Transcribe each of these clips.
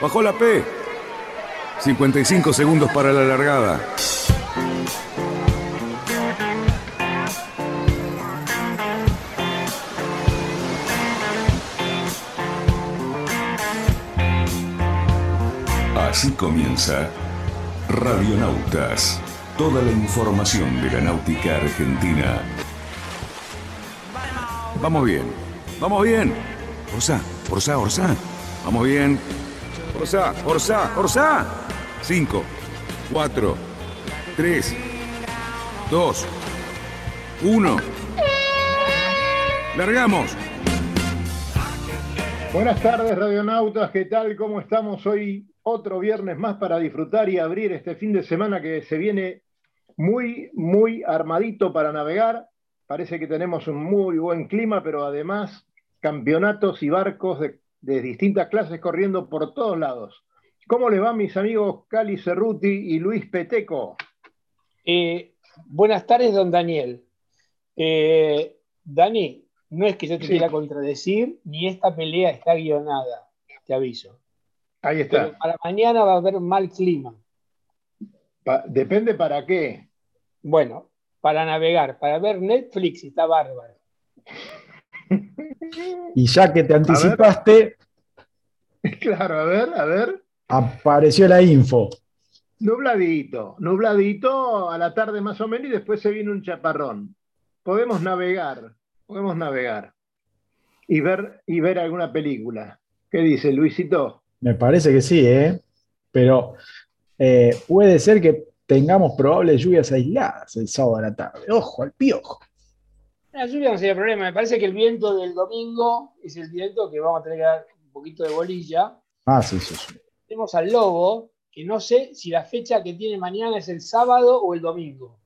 Bajó la P. 55 segundos para la largada. Así comienza Radionautas. Toda la información de la náutica argentina. Vamos bien, vamos bien. Orsá, Orsá, Orsá. Vamos bien. Orsá, Orsá, Orsá. Cinco, cuatro, tres, dos, uno. ¡Largamos! Buenas tardes, radionautas. ¿Qué tal? ¿Cómo estamos hoy? Otro viernes más para disfrutar y abrir este fin de semana que se viene muy, muy armadito para navegar. Parece que tenemos un muy buen clima, pero además campeonatos y barcos de, de distintas clases corriendo por todos lados. ¿Cómo les va, mis amigos Cali Cerruti y Luis Peteco? Eh, buenas tardes, don Daniel. Eh, Dani, no es que yo te Sí. quiera contradecir, ni esta pelea está guionada, te aviso. Ahí está. Pero para mañana va a haber mal clima. Pa- depende para qué. Bueno, para navegar, para ver Netflix está bárbaro. Y ya que te anticipaste, Claro, a ver, a ver. apareció la info. Nubladito, nubladito a la tarde más o menos y después se viene un chaparrón. Podemos navegar, podemos navegar y ver, y ver alguna película. ¿Qué dice Luisito? Me parece que sí, ¿eh? Pero eh, puede ser que tengamos probables lluvias aisladas el sábado a la tarde. Ojo al piojo. La lluvia no sería problema, me parece que el viento del domingo es el viento que vamos a tener que dar un poquito de bolilla. Ah, sí, sí, sí. Tenemos al Lobo, que no sé si la fecha que tiene mañana es el sábado o el domingo.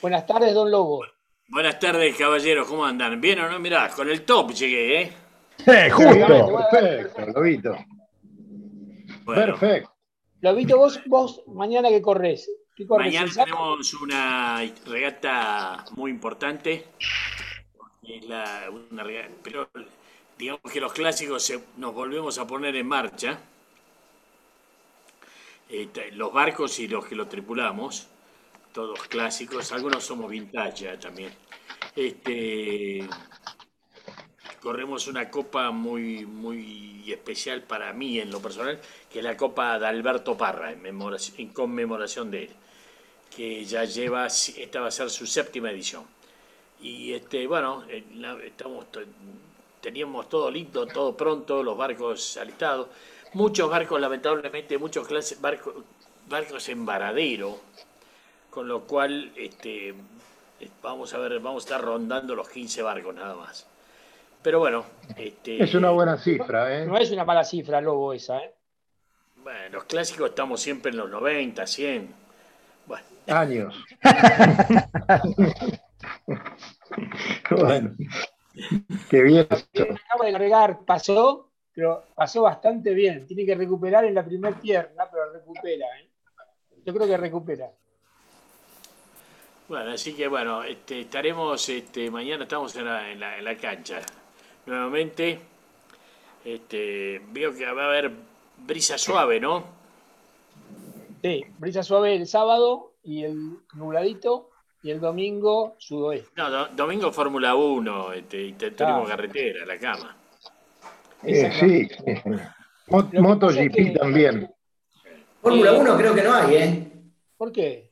Buenas tardes, don Lobo. Buenas tardes, caballeros, ¿cómo andan? ¿Bien o no? Mirá, con el top llegué, ¿eh? ¡Eh, justo! Perfecto, Lobito. Bueno, Perfecto. Lobito, vos, vos mañana que corres. Mañana tenemos una regata muy importante. Es la- una regata- pero digamos que los clásicos se- nos volvemos a poner en marcha. Eh, t- los barcos y los que lo tripulamos, todos clásicos, algunos somos vintage ya también. Este, corremos una copa muy, muy especial para mí en lo personal, que es la copa de Alberto Parra, en conmemoración de él, que ya lleva, esta va a ser su séptima edición. Y este, bueno, eh, estamos, teníamos todo listo, todo pronto, los barcos alistados. Muchos barcos, lamentablemente, muchos clases, barcos, barcos en varadero, con lo cual este, vamos a ver, vamos a estar rondando los 15 barcos nada más. Pero bueno, este, Es una buena cifra, ¿eh? No es una mala cifra, Lobo, esa, ¿eh? bueno, los clásicos estamos siempre en los 90, 100. Bueno, Años. bueno. Qué bien. Acaba de largar, pasó, pero pasó bastante bien. Tiene que recuperar en la primera pierna, pero recupera, ¿eh? Yo creo que recupera. Bueno, así que bueno, este, estaremos, este, mañana estamos en la, en la- en la cancha. Nuevamente, este, veo que va a haber brisa suave, ¿no? Sí, brisa suave el sábado y el nubladito, y el domingo sudoeste. No, do- domingo Fórmula 1, este, y te- turismo Ah. carretera, la cama. Eh, sí. Mo- Lo que pasa es MotoGP que- también. Fórmula Eh, 1 creo que no hay, ¿eh? ¿Por qué?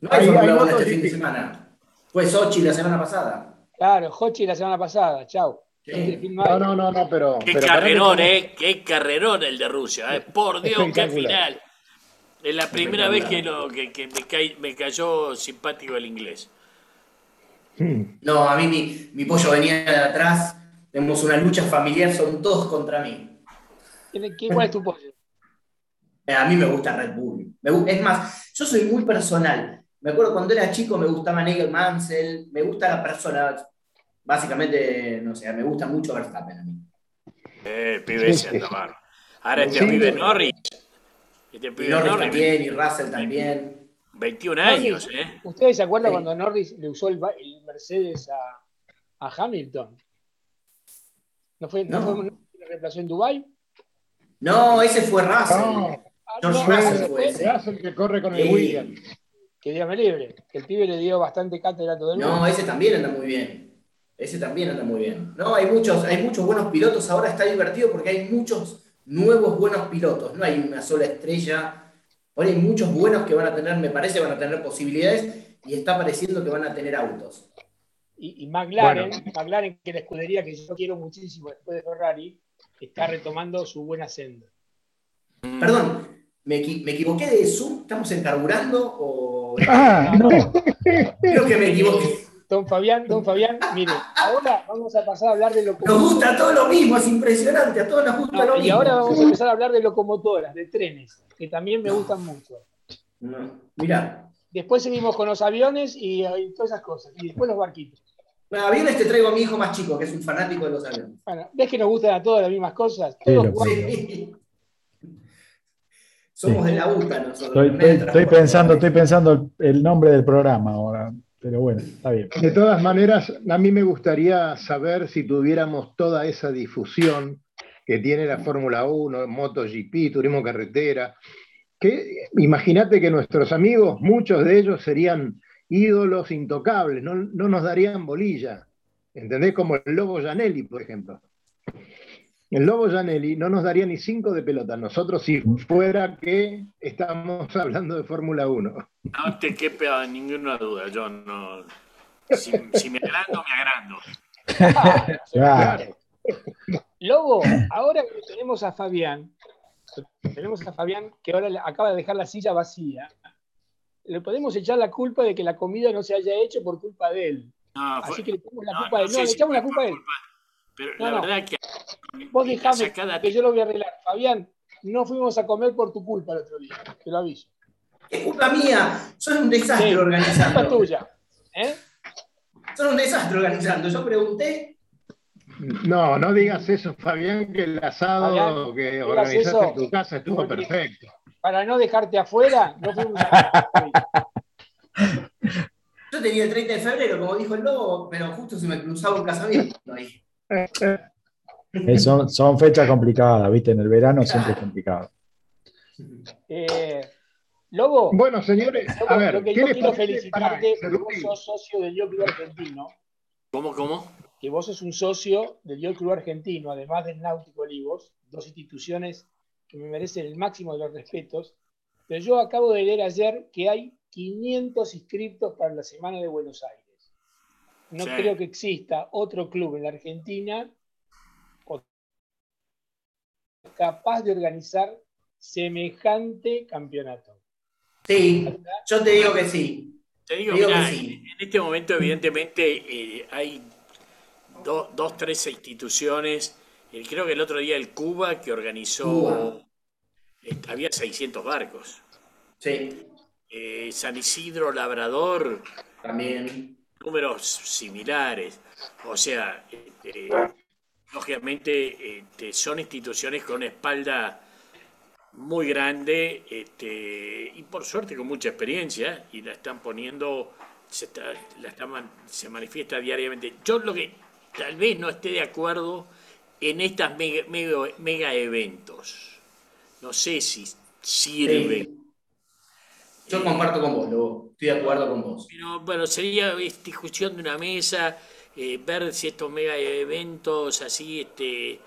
No hay Hay- Fórmula hay 1 este fin de semana. Fue Sochi la semana pasada. Claro, Hochi la semana pasada, chau. Sí. Este no No, no, no, pero. Qué pero carrerón, que- ¿eh? Qué carrerón el de Rusia, ¿eh? Por Dios, qué final. Es la primera vez que, lo, que, que me, cae- me cayó simpático el inglés. Hmm. No, a mí mi, mi pollo venía de atrás. Tenemos una lucha familiar, son todos contra mí. ¿Quién- quién- ¿Cuál es tu pollo? Eh, A mí me gusta Red Bull. Me es más, yo soy muy personal. Me acuerdo cuando era chico me gustaba Nigel Mansell, me gusta la persona. Básicamente, no sé, me gusta mucho Verstappen a mí. Eh, pibe ese. Ahora este Sí. pibe Norris. Este Y Norris Norris, también, y Russell también. 21 años, Norris, ¿eh? ¿Ustedes se acuerdan Sí. cuando Norris le usó el, Mercedes a, a Hamilton? ¿No fue, no. No. fue- reemplazó en Dubái? No, ese fue Russell. No, Ah, George no, Russell fue ese. Russell que corre con el. Williams. Que Dios me libre. Que el pibe le dio bastante cátedra a todo el mundo. No, ese también anda muy bien. Ese también anda muy bien. No, hay muchos, hay muchos buenos pilotos. Ahora está divertido porque hay muchos nuevos buenos pilotos. No hay una sola estrella. Ahora hay muchos buenos que van a tener, me parece, van a tener posibilidades y está pareciendo que van a tener autos. Y, y McLaren, Bueno. McLaren, que es la escudería que yo quiero muchísimo después de Ferrari, está retomando su buena senda. Perdón, ¿me, equi- me equivoqué de Zoom? ¿Estamos en carburando o.? Ah, no. Creo que me equivoqué. Eh, Don Fabián, don Fabián, mire, ahora vamos a pasar a hablar de Nos locomotoras. gusta todo lo mismo, es impresionante, a todos nos gusta lo mismo. Y ahora vamos a empezar a hablar de locomotoras, de trenes, que también me gustan mucho. No, Mirá, Después seguimos con los aviones y, y todas esas cosas. Y después los barquitos. Bueno, aviones te traigo a mi hijo más chico, que es un fanático de los aviones. Bueno, ¿ves que nos gustan a todas las mismas cosas? Todos Sí. Somos de la UTA nosotros. Estoy, estoy- estoy pensando, estoy pensando el, el nombre del programa ahora, pero bueno, está bien. De todas maneras, a mí me gustaría saber si tuviéramos toda esa difusión que tiene la Fórmula 1, MotoGP, Turismo Carretera. Que, imagínate que nuestros amigos, muchos de ellos serían ídolos intocables, no, no nos darían bolilla. ¿Entendés? Como el Lobo Janelli, por ejemplo. El Lobo Janelli no nos daría ni cinco de pelota. Nosotros, si fuera que estamos hablando de Fórmula 1. No te quepa ninguna duda, yo no. Si, si me agrando, me agrando. Claro. Lobo, ahora que tenemos a Fabián, tenemos a Fabián que ahora le- acaba de dejar la silla vacía, le podemos echar la culpa de que la comida no se haya hecho por culpa de él. No, fue- Así que le echamos la no, culpa no de él. No, le si echamos la culpa de él. Pero No, la no. verdad que. Vos la dejame sacada- que yo lo voy a arreglar. Fabián, no fuimos a comer por tu culpa el otro día, te lo aviso. Es culpa mía, son un desastre Sí, Culpa organizando. tuya. ¿eh? Son un desastre organizando. Yo pregunté, No, no digas eso, Fabián, que el asado Fabián, que organizaste eso, en tu casa estuvo perfecto. Para no dejarte afuera, no fuimos a yo tenía el 30 de febrero, como dijo el lobo, pero justo se me cruzaba un casamiento ahí. Eh, son, son fechas complicadas, ¿viste? En el verano siempre es complicado. Eh, Lobo, Bueno, señores, Lobo, a ver, lo que ¿qué yo les quiero felicitarte porque vos sos socio del Yo Club Argentino, ¿Cómo, cómo? que vos sos un socio del Yo Club Argentino, además del Náutico Olivos, dos instituciones que me merecen el máximo de los respetos. Pero yo acabo de leer ayer que hay 500 inscriptos para la Semana de Buenos Aires. No Sí. creo que exista otro club en la Argentina capaz de organizar semejante campeonato. Sí, yo te digo que sí. Te digo, que sí. en este momento, evidentemente, eh, hay do- dos, tres instituciones. Eh, creo que el otro día el Cuba que organizó. Cuba. eh, había 600 barcos. Sí, Eh, San Isidro Labrador, también. Números similares. O sea, este, lógicamente este, son instituciones con una espalda muy grande este, y por suerte con mucha experiencia y la están poniendo, se, está- la están man- se manifiesta diariamente. Yo lo que tal vez no esté de acuerdo en estas mega, mega- mega eventos. No sé si sirve. Yo comparto con vos, Lobo. Estoy de acuerdo con vos. Pero bueno, sería discusión de una mesa, eh, ver si estos mega eventos así, este, eh,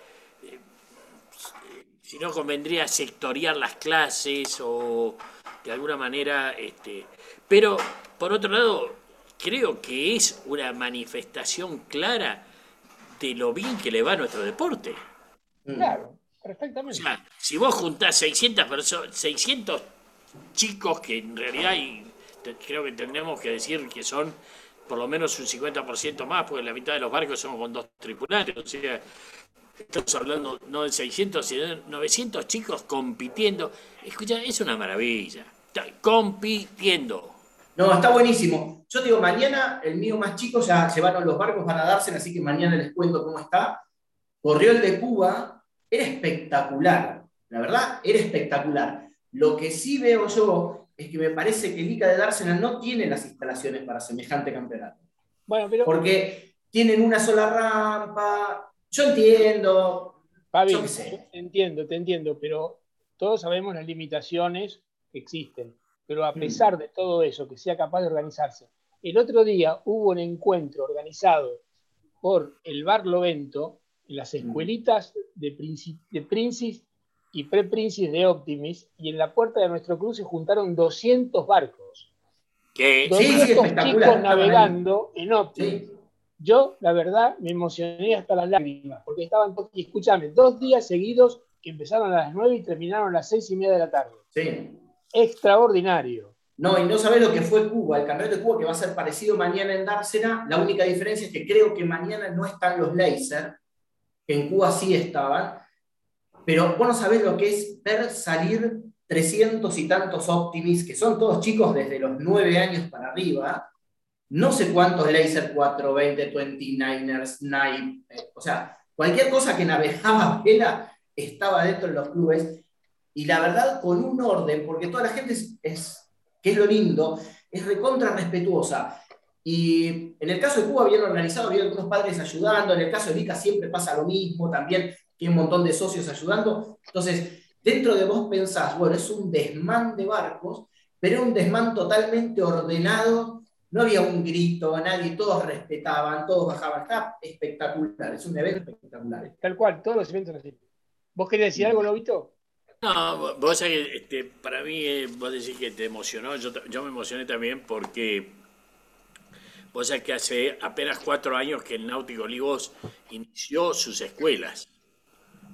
si no convendría sectoriar las clases o de alguna manera, este, pero por otro lado, creo que es una manifestación clara de lo bien que le va a nuestro deporte. Claro, O perfectamente. sea, si vos juntás 600 personas, 600 chicos que en realidad creo que tendremos que decir que son por lo menos un 50% más, porque la mitad de los barcos son con dos tripulantes, o sea, estamos hablando no de 600, sino de 900 chicos compitiendo. Escucha, es una maravilla. Compitiendo. No, está buenísimo. Yo digo, mañana el mío más chico ya llevaron los barcos, van a darse, así que mañana les cuento cómo está. Corrió el de Cuba, era espectacular. La verdad, era espectacular. Lo que sí veo yo es que me parece que el ICA de Dársena no tiene las instalaciones para semejante campeonato. Bueno, pero Porque tienen una sola rampa. Yo entiendo, Fabi, Yo qué sé. te entiendo, te entiendo, pero todos sabemos las limitaciones que existen. Pero a Mm. pesar de todo eso, que sea capaz de organizarse. El otro día hubo un encuentro organizado por el Bar Lovento en las Mm. escuelitas de, Princi- de Princis y Pre-Princis de Optimis y en la puerta de nuestro club se juntaron 200 barcos. Que, Sí, 200 sí, chicos navegando en Optimis. Sí. Yo, la verdad, me emocioné hasta las lágrimas, porque estaban, y escúchame, dos días seguidos que empezaron a las 9 y terminaron a las 6 y media de la tarde. Sí. Extraordinario. No, y no sabés lo que fue Cuba, el campeonato de Cuba que va a ser parecido mañana en Dársena. La única diferencia es que creo que mañana no están los laser, que en Cuba sí estaban. Pero vos no sabés lo que es ver salir 300 y tantos Optimis, que son todos chicos desde los 9 años para arriba. No sé cuántos laser 420, 29ers, Snipe. eh, o sea, cualquier cosa que navegaba vela estaba dentro de los clubes. Y la verdad, con un orden, porque toda la gente es, es que es lo lindo, es recontra respetuosa. Y en el caso de Cuba, bien organizado, había algunos padres ayudando, en el caso de Vica siempre pasa lo mismo, también tiene un montón de socios ayudando. Entonces, dentro de vos pensás, bueno, es un desmán de barcos, pero era un desmán totalmente ordenado, no había un grito, nadie, todos respetaban, todos bajaban, está espectacular, es un evento espectacular. Tal cual, todos los eventos así. ¿Vos querés decir algo, Lobito? No, vos- sabés que este, para mí, eh, vos decís que te emocionó, yo, yo me emocioné también porque vos sabés que hace apenas cuatro años que el Náutico Olivos inició sus escuelas.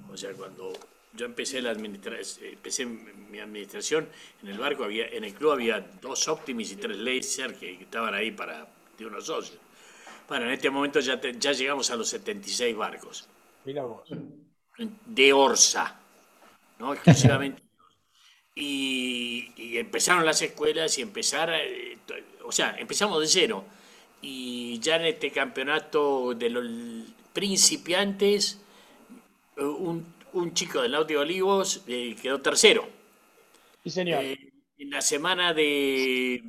O sea, cuando yo empecé la administra- empecé mi administración, en el barco había, en el club había dos Optimis y tres Laser que estaban ahí para de unos socios. Bueno, en este momento ya, te- ya llegamos a los 76 barcos Mirá vos. de Orsa, ¿no? Exclusivamente. Y, y empezaron las escuelas y empezar, eh, o sea, empezamos de cero. Y ya en este campeonato de los principiantes, un, un chico del Náutico Olivos eh, quedó tercero. Sí, señor. Eh, en la semana de,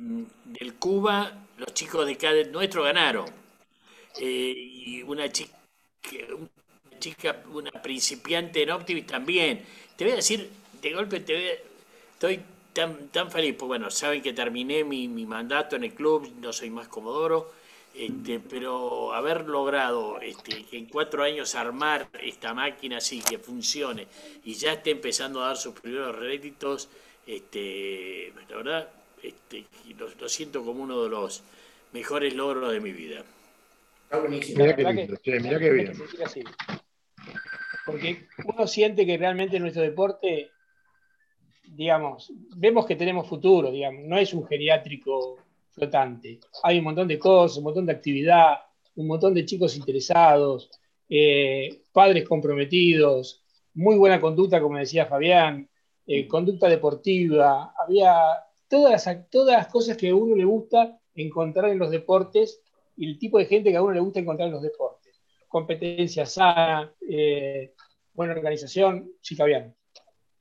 del Cuba, los chicos de Cadet nuestro ganaron. Eh, y una chica, una chica, una principiante en Optimis también. Te voy a decir, de golpe te voy a- estoy tan, tan feliz, pues bueno, saben que terminé mi, mi mandato en el club, no soy más Comodoro, este, pero haber logrado este, en cuatro años armar esta máquina así, que funcione, y ya esté empezando a dar sus primeros réditos, este, la verdad, este, lo, lo siento como uno de los mejores logros de mi vida. Está buenísimo. Mirá qué lindo, que- mirá bien. que así. Porque uno siente que realmente nuestro deporte, digamos, vemos que tenemos futuro, digamos, no es un geriátrico flotante. Hay un montón de cosas, un montón de actividad, un montón de chicos interesados, eh, padres comprometidos, muy buena conducta, como decía Fabián, eh, conducta deportiva, había todas las, todas las cosas que a uno le gusta encontrar en los deportes y el tipo de gente que a uno le gusta encontrar en los deportes. Competencia sana, eh, buena organización, sí, Fabián.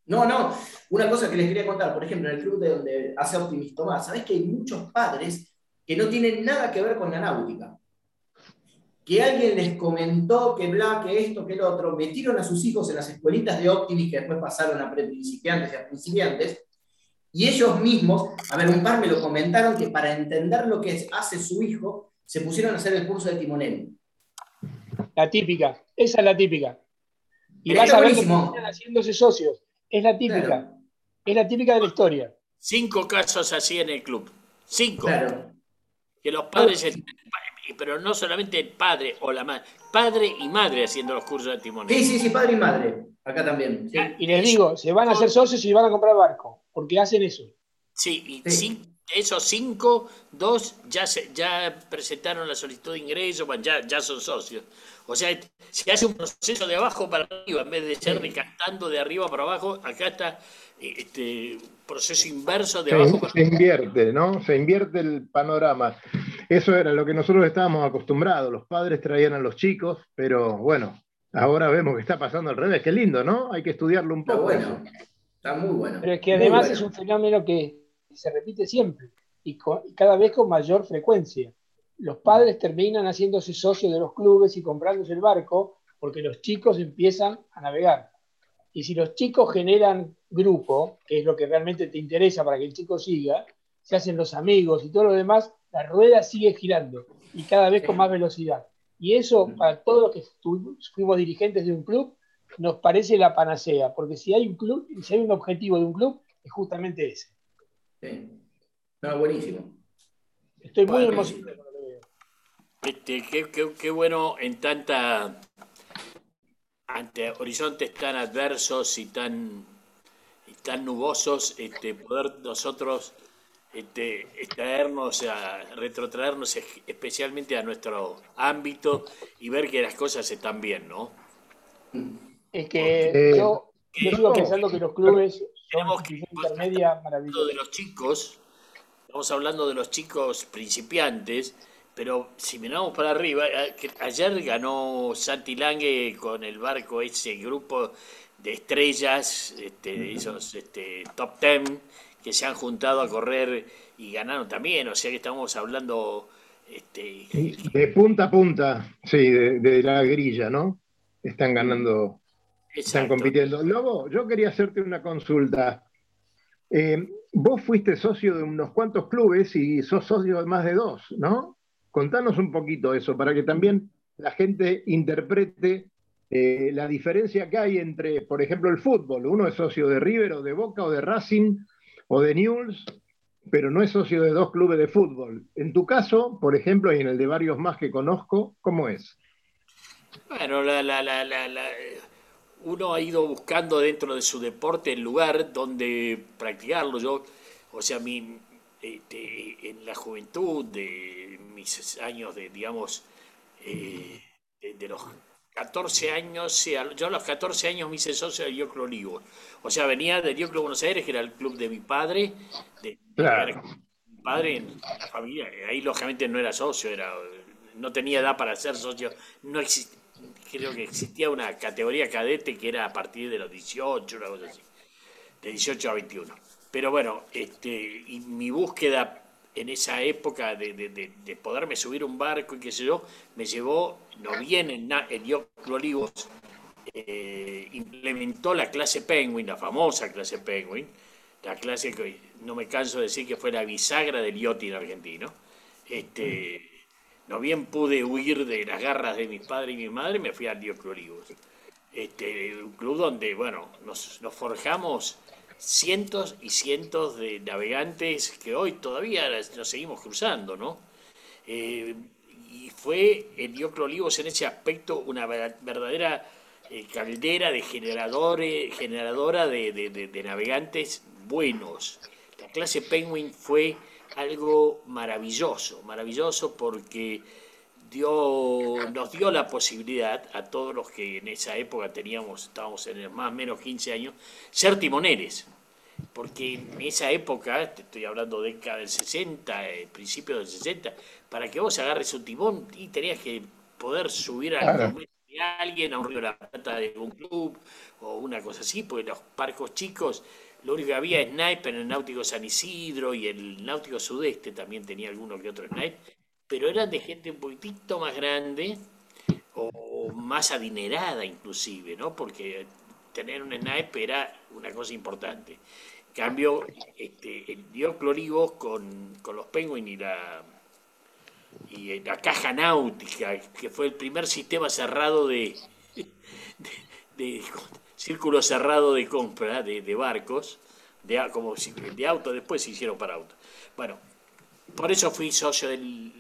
No, no, una cosa que les quería contar, por ejemplo, en el club de donde hace Optimis Tomás, ¿sabés que hay muchos padres que no tienen nada que ver con la náutica? Que alguien les comentó que bla, que esto, que lo otro, metieron a sus hijos en las escuelitas de Optimis que después pasaron a principiantes y a principiantes, y ellos mismos, a ver, un par me lo comentaron que para entender lo que es- hace su hijo, se pusieron a hacer el curso de timonel. La típica, esa es la típica. Y vas a ver terminan haciéndose socios. Es la típica. Claro. Es la típica de la historia. Cinco casos así en el club. Cinco. Claro. Que los padres, pero no solamente el padre o la madre, padre y madre haciendo los cursos de timonel. Sí, sí, sí, padre y madre, acá también. sí. Y les digo, se van a hacer socios y van a comprar barco, porque hacen eso. Sí, y Sí. De esos cinco, dos ya se, ya presentaron la solicitud de ingreso, bueno, ya, ya son socios. O sea, se hace un proceso de abajo para arriba, en vez de ser decantando de arriba para abajo, acá está este proceso inverso de abajo Se, para se invierte, ¿no? Se invierte el panorama. Eso era lo que nosotros estábamos acostumbrados. Los padres traían a los chicos, pero bueno, ahora vemos que está pasando al revés. Qué lindo, ¿no? Hay que estudiarlo un Está poco. bueno. Está muy bueno. Pero es que además bueno. es un fenómeno que se repite siempre y, co- y cada vez con mayor frecuencia. Los padres terminan haciéndose socios de los clubes y comprándose el barco porque los chicos empiezan a navegar. Y si los chicos generan grupo, que es lo que realmente te interesa para que el chico siga, se hacen los amigos y todo lo demás, la rueda sigue girando y cada vez con más velocidad. Y eso, para todos los que fuimos dirigentes de un club, nos parece la panacea, porque si hay un club, si hay un objetivo de un club, es justamente ese. Sí. No, buenísimo. Estoy muy emocionado que veo. Este, qué, qué- qué bueno en tanta ante horizontes tan adversos y tan y tan nubosos este, poder nosotros este, extraernos a retrotraernos especialmente a nuestro ámbito y ver que las cosas están bien no Es que Eh, yo, yo sigo pensando que los clubes Tenemos que- intermedia maravillosa. de los chicos, estamos hablando de los chicos principiantes, pero si miramos para arriba, ayer ganó Santi Lange con el barco ese grupo de estrellas, este, de esos este, top ten que se han juntado a correr y ganaron también, o sea que estamos hablando este, De punta a punta, sí, de, de la grilla, ¿no? Están ganando, están compitiendo. Lobo, yo quería hacerte una consulta. Eh, vos fuiste socio de unos cuantos clubes y sos socio de más de dos, ¿no? Contanos un poquito eso, para que también la gente interprete eh, la diferencia que hay entre, por ejemplo, el fútbol. Uno es socio de River o de Boca o de Racing o de Newell's, pero no es socio de dos clubes de fútbol. En tu caso, por ejemplo, y en el de varios más que conozco, ¿cómo es? Bueno, la, la, la, la, la- uno ha ido buscando dentro de su deporte el lugar donde practicarlo. Yo, o sea, mi, este, en la juventud de mis años de, digamos, eh, de, de los 14 años, yo a los 14 años me hice socio del Dioclo Olivo. O sea, venía del Dioclo Buenos Aires, que era el club de mi padre, de, Claro. mi padre en la familia, ahí lógicamente no era socio, era, no tenía edad para ser socio, no exist- creo que existía una categoría cadete que era a partir de los 18, una cosa así, de 18 a 21. Pero bueno, este, mi búsqueda en esa época de, de- de- de poderme subir un barco y qué sé yo, me llevó, no bien en, en Dioclo Olivos, eh, implementó la clase Penguin, la famosa clase Penguin, la clase que no me canso de decir que fue la bisagra del yachting argentino. Este, no bien pude huir de las garras de mis padres y mi madre, me fui al Dioclo Olivos. Este, un club donde, bueno, nos, forjamos cientos y cientos de navegantes que hoy todavía nos seguimos cruzando, ¿no? Eh, y fue el Dioclo Olivos en ese aspecto una ver- verdadera eh, caldera de generadores, generadora de navegantes buenos. La clase Penguin fue algo maravilloso, maravilloso porque dio, nos dio la posibilidad a todos los que en esa época teníamos, estábamos en el más o menos 15 años, ser timoneres. Porque en esa época, te estoy hablando década del 60, eh, principio del 60, para que vos agarres un timón y tenías que poder subir a Claro. de alguien a un río de la plata de un club o una cosa así, porque los barcos chicos, lo único que había es sniper en el Náutico San Isidro y el Náutico Sudeste también tenía alguno que otro sniper, pero eran de gente un poquitito más grande o más adinerada inclusive, ¿no? Porque tener un sniper era una cosa importante. En cambio, este, el Dioclo Olivos con, con los Penguin y la, y la caja náutica, que fue el primer sistema cerrado de- círculo cerrado de compra de, de barcos, de, como de auto, después se hicieron para auto. Bueno, por eso fui socio del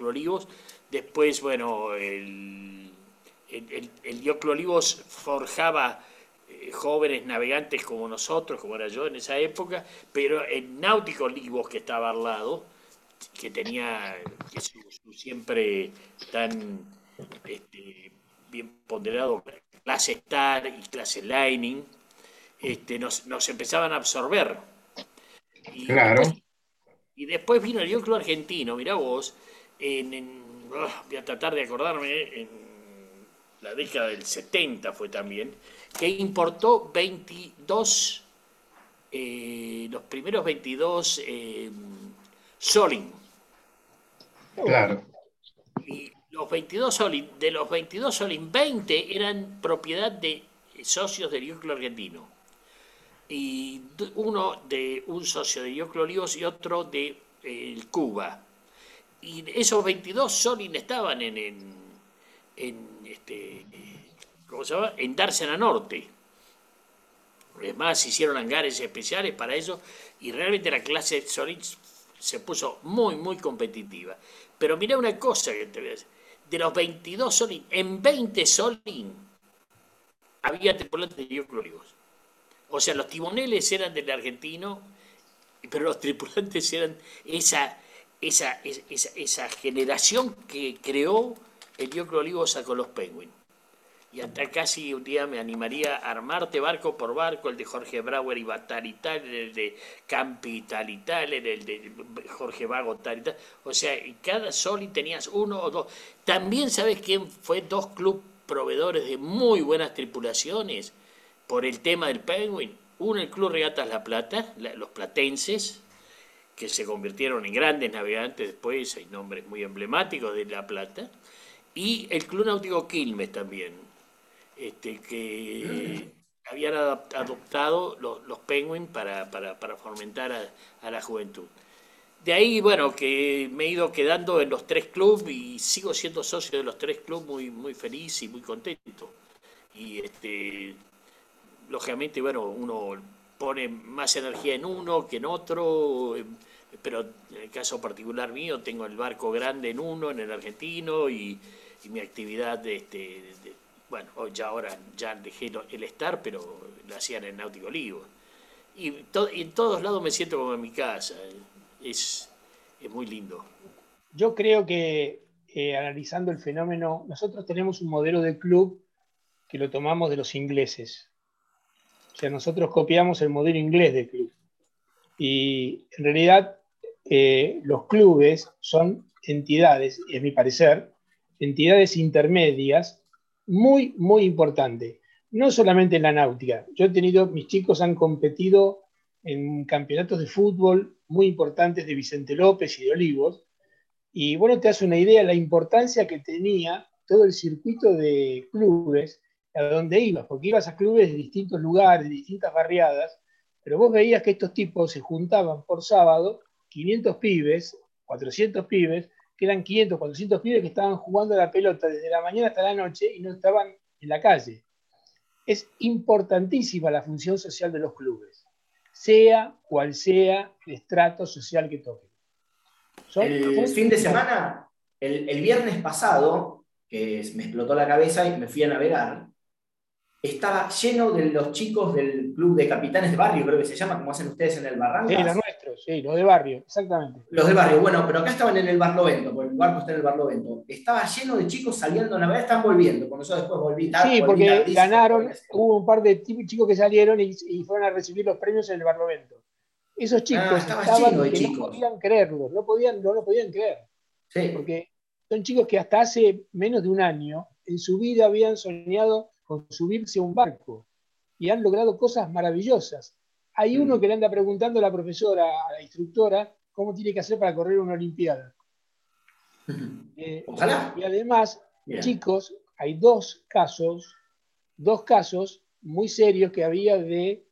Olivos. Después, bueno, el, el, el, forjaba eh, jóvenes navegantes como nosotros, como era yo en esa época, pero el Náutico Olivos que estaba al lado, que tenía que su, su siempre tan este, bien ponderado clase Star y clase Lightning, este, nos, nos empezaban a absorber. Y Claro. después- y después vino el Club Argentino, mirá vos, en, en- ah, voy a tratar de acordarme, en la década del 70 fue también, que importó 22, eh, los primeros 22 eh, Soling. Claro. Los 22 Solin, de los 22 Solin, 20 eran propiedad de socios del Dioclo argentino. Y uno de un socio de Dioclo Olivos y otro de Cuba. Y esos 22 Solin estaban en, en, este, ¿cómo se llama? En Dársena Norte. Es más, hicieron hangares especiales para eso y realmente la clase Solin se puso muy, muy competitiva. Pero mira una cosa que te voy a decir. De los 22 Solin, en 20 Solin había tripulantes de Olivos. O sea, los timoneles eran del argentino, pero los tripulantes eran esa, esa, esa, esa generación que creó el Dioclo Olivos con los Penguins y hasta casi un día me animaría a armarte barco por barco, el de Jorge Brauer y tal y tal, el de Campi tal y tal, el de Jorge Vago tal y tal. O sea, en cada soli tenías uno o dos. También sabes quién fue dos clubes proveedores de muy buenas tripulaciones por el tema del Penguin. Uno el Club Regatas La Plata, los platenses, que se convirtieron en grandes navegantes después, hay nombres muy emblemáticos de La Plata, y el Club Náutico Quilmes también, este, que habían adoptado los, los Penguins para, fomentar a, la juventud. De ahí, bueno, que me he ido quedando en los tres clubes y sigo siendo socio de los tres clubes muy, muy feliz y muy contento. Y este, lógicamente, bueno, uno pone más energía en uno que en otro, pero en el caso particular mío tengo el barco grande en uno, en el argentino, y, mi actividad de, este, bueno, ya ahora ya dejé el estar, pero lo hacían en Náutico Olivo. Y, en todos lados me siento como en mi casa. Es, muy lindo. Yo creo que eh, analizando el fenómeno, nosotros tenemos un modelo de club que lo tomamos de los ingleses. O sea, nosotros copiamos el modelo inglés de club. Y en realidad eh, los clubes son entidades, es mi parecer, entidades intermedias muy, muy importante. No solamente en la náutica. Yo he tenido, mis chicos han competido en campeonatos de fútbol muy importantes de Vicente López y de Olivos. Y bueno, te hace una idea de la importancia que tenía todo el circuito de clubes a donde ibas, porque ibas a clubes de distintos lugares, de distintas barriadas, pero vos veías que estos tipos se juntaban por sábado, 500 pibes, 400 pibes, que eran 500, 400 pibes que estaban jugando la pelota desde la mañana hasta la noche y no estaban en la calle. Es importantísima la función social de los clubes, sea cual sea el estrato social que toquen. el fin de semana, el, el viernes pasado, que me explotó la cabeza y me fui a navegar, estaba lleno de los chicos del club de capitanes de barrio, creo que se llama, como hacen ustedes en el Barranco. Sí, los nuestros, sí, los de barrio, exactamente. Los de barrio, bueno, pero acá estaban en el Barlovento, porque el barco está en el Barlovento. Estaba lleno de chicos saliendo a navegar, están volviendo, cuando yo después volví tarde. Sí, porque ganaron, hubo un par de chicos que salieron y, fueron a recibir los premios en el Barlovento. Esos chicos ah, estaban que no podían creerlo, no, podían, no lo podían creer. Sí. Porque son chicos que hasta hace menos de un año en su vida habían soñado con subirse a un barco y han logrado cosas maravillosas. Hay uno mm. que le anda preguntando a la profesora, a la instructora, cómo tiene que hacer para correr una Olimpiada. Eh, Ojalá. Y además, chicos, hay dos casos, dos casos muy serios que había de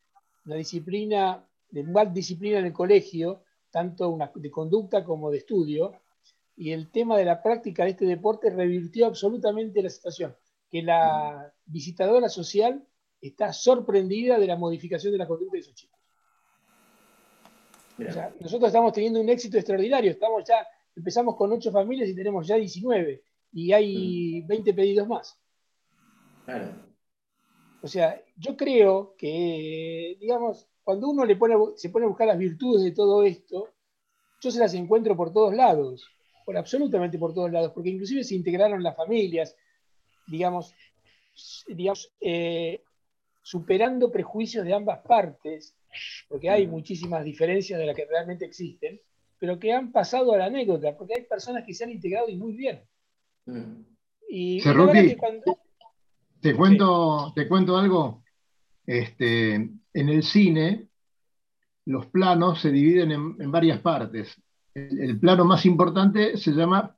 una disciplina, de mal disciplina en el colegio, tanto una, de conducta como de estudio, y el tema de la práctica de este deporte revirtió absolutamente la situación que la visitadora social está sorprendida de la modificación de la conducta de esos chicos. Nosotros estamos teniendo un éxito extraordinario. Estamos ya, empezamos con ocho familias y tenemos ya 19 y hay 20 mm. pedidos más. O sea, yo creo que, digamos, cuando uno le pone, se pone a buscar las virtudes de todo esto, yo se las encuentro por todos lados, por absolutamente por todos lados, porque inclusive se integraron las familias, digamos, digamos eh, superando prejuicios de ambas partes, porque hay muchísimas diferencias de las que realmente existen, pero que han pasado a la anécdota, porque hay personas que se han integrado y muy bien. Mm. Y cuando... te, cuento, te cuento algo. Este, en el cine, los planos se dividen en, varias partes. el, plano más importante se llama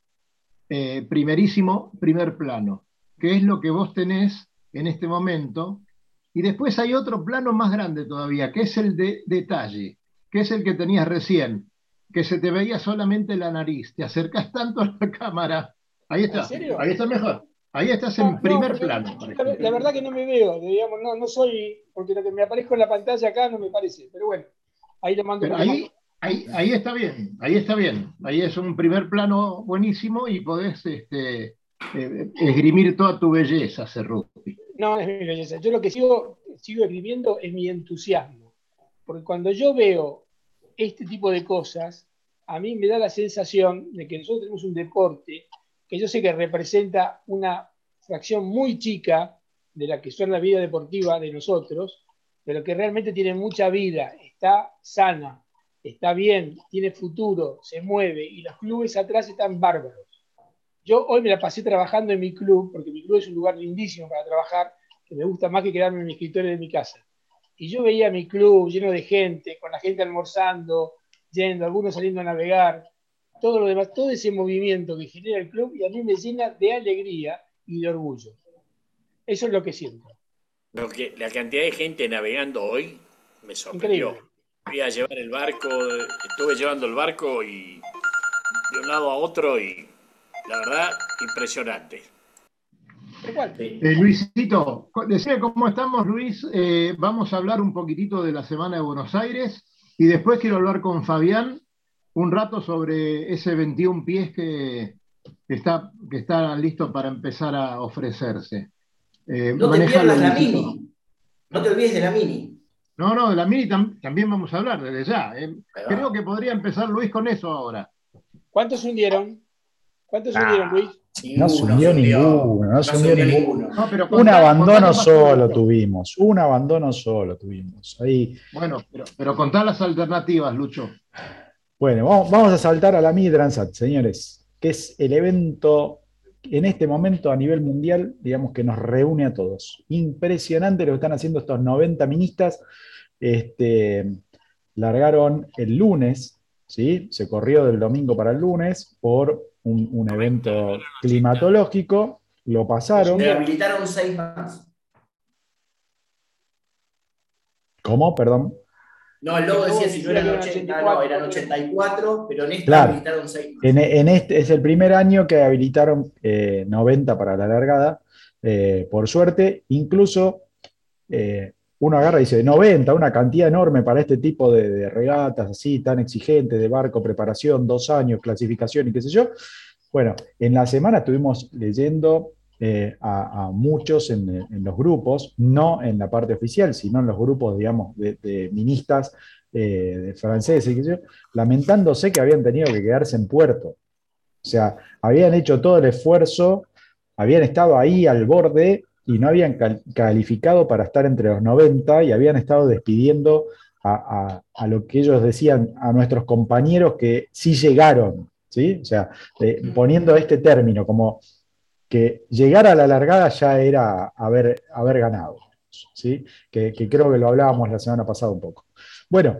eh, primerísimo, primer plano, que es lo que vos tenés en este momento. Y después hay otro plano más grande todavía, que es el de detalle, que es el que tenías recién, que se te veía solamente la nariz. Te acercás tanto a la cámara. Ahí está. Ahí está mejor. Ahí estás en primer plano. La, verdad que no me veo, digamos, no, no soy, porque lo que me aparezco en la pantalla acá no me parece, pero bueno, ahí le mando. ahí, ahí, ahí, está bien, ahí está bien. Ahí es un primer plano buenísimo y podés este, eh, esgrimir toda tu belleza, Cerruti. No, es mi belleza. Yo lo que sigo, sigo escribiendo es mi entusiasmo. Porque cuando yo veo este tipo de cosas, a mí me da la sensación de que nosotros tenemos un deporte que yo sé que representa una fracción muy chica de la que son la vida deportiva de nosotros, pero que realmente tiene mucha vida, está sana, está bien, tiene futuro, se mueve y los clubes atrás están bárbaros. Yo hoy me la pasé trabajando en mi club, porque mi club es un lugar lindísimo para trabajar, que me gusta más que quedarme en mi escritorio de mi casa. Y yo veía mi club lleno de gente, con la gente almorzando, yendo, algunos saliendo a navegar, todo lo demás, todo ese movimiento que genera el club y a mí me llena de alegría y de orgullo. Eso es lo que siento. Lo que, la cantidad de gente navegando hoy me sorprendió. Increíble. Fui a llevar el barco, estuve llevando el barco y de un lado a otro y la verdad, impresionante. Eh, Luisito, decía cómo estamos, Luis. Eh, vamos a hablar un poquitito de la Semana de Buenos Aires y después quiero hablar con Fabián un rato sobre ese 21 pies que, está, que está listo para empezar a ofrecerse. Eh, no te pierdas la mini. No te olvides de la mini. No, no, de la mini también vamos a hablar desde ya. Eh. Creo que podría empezar Luis con eso ahora. ¿Cuántos hundieron? ¿Cuántos hundieron, Luis? No se hundió ninguno, no se hundió ninguno. un abandono solo tuvimos, un abandono solo tuvimos. Ahí. Bueno, pero, pero contá las alternativas, Lucho. Bueno, vamos, a saltar a la Mini Transat, señores, que es el evento en este momento a nivel mundial, digamos que nos reúne a todos. Impresionante lo que están haciendo estos 90 ministas. Este, largaron el lunes, ¿sí? se corrió del domingo para el lunes por un, evento climatológico, lo pasaron. Se habilitaron seis más. ¿Cómo? Perdón. No, el logo decía si no eran 80, no, eran 84, pero en este habilitaron 6. En, este es el primer año que habilitaron 90 eh, para la largada. Eh, por suerte, incluso eh, uno agarra y dice 90, una cantidad enorme para este tipo de, regatas así, tan exigentes, de barco, preparación, dos años, clasificación y qué sé yo. Bueno, en la semana estuvimos leyendo a, muchos en, los grupos, no en la parte oficial, sino en los grupos, digamos, de, ministas eh, de franceses, qué sé yo, lamentándose que habían tenido que quedarse en puerto. O sea, habían hecho todo el esfuerzo, habían estado ahí al borde y no habían calificado para estar entre los 90 y habían estado despidiendo a, lo que ellos decían a nuestros compañeros que sí llegaron, ¿sí? O sea, eh, poniendo este término como que llegar a la largada ya era haber, haber ganado, ¿sí? Que, creo que lo hablábamos la semana pasada un poco. Bueno,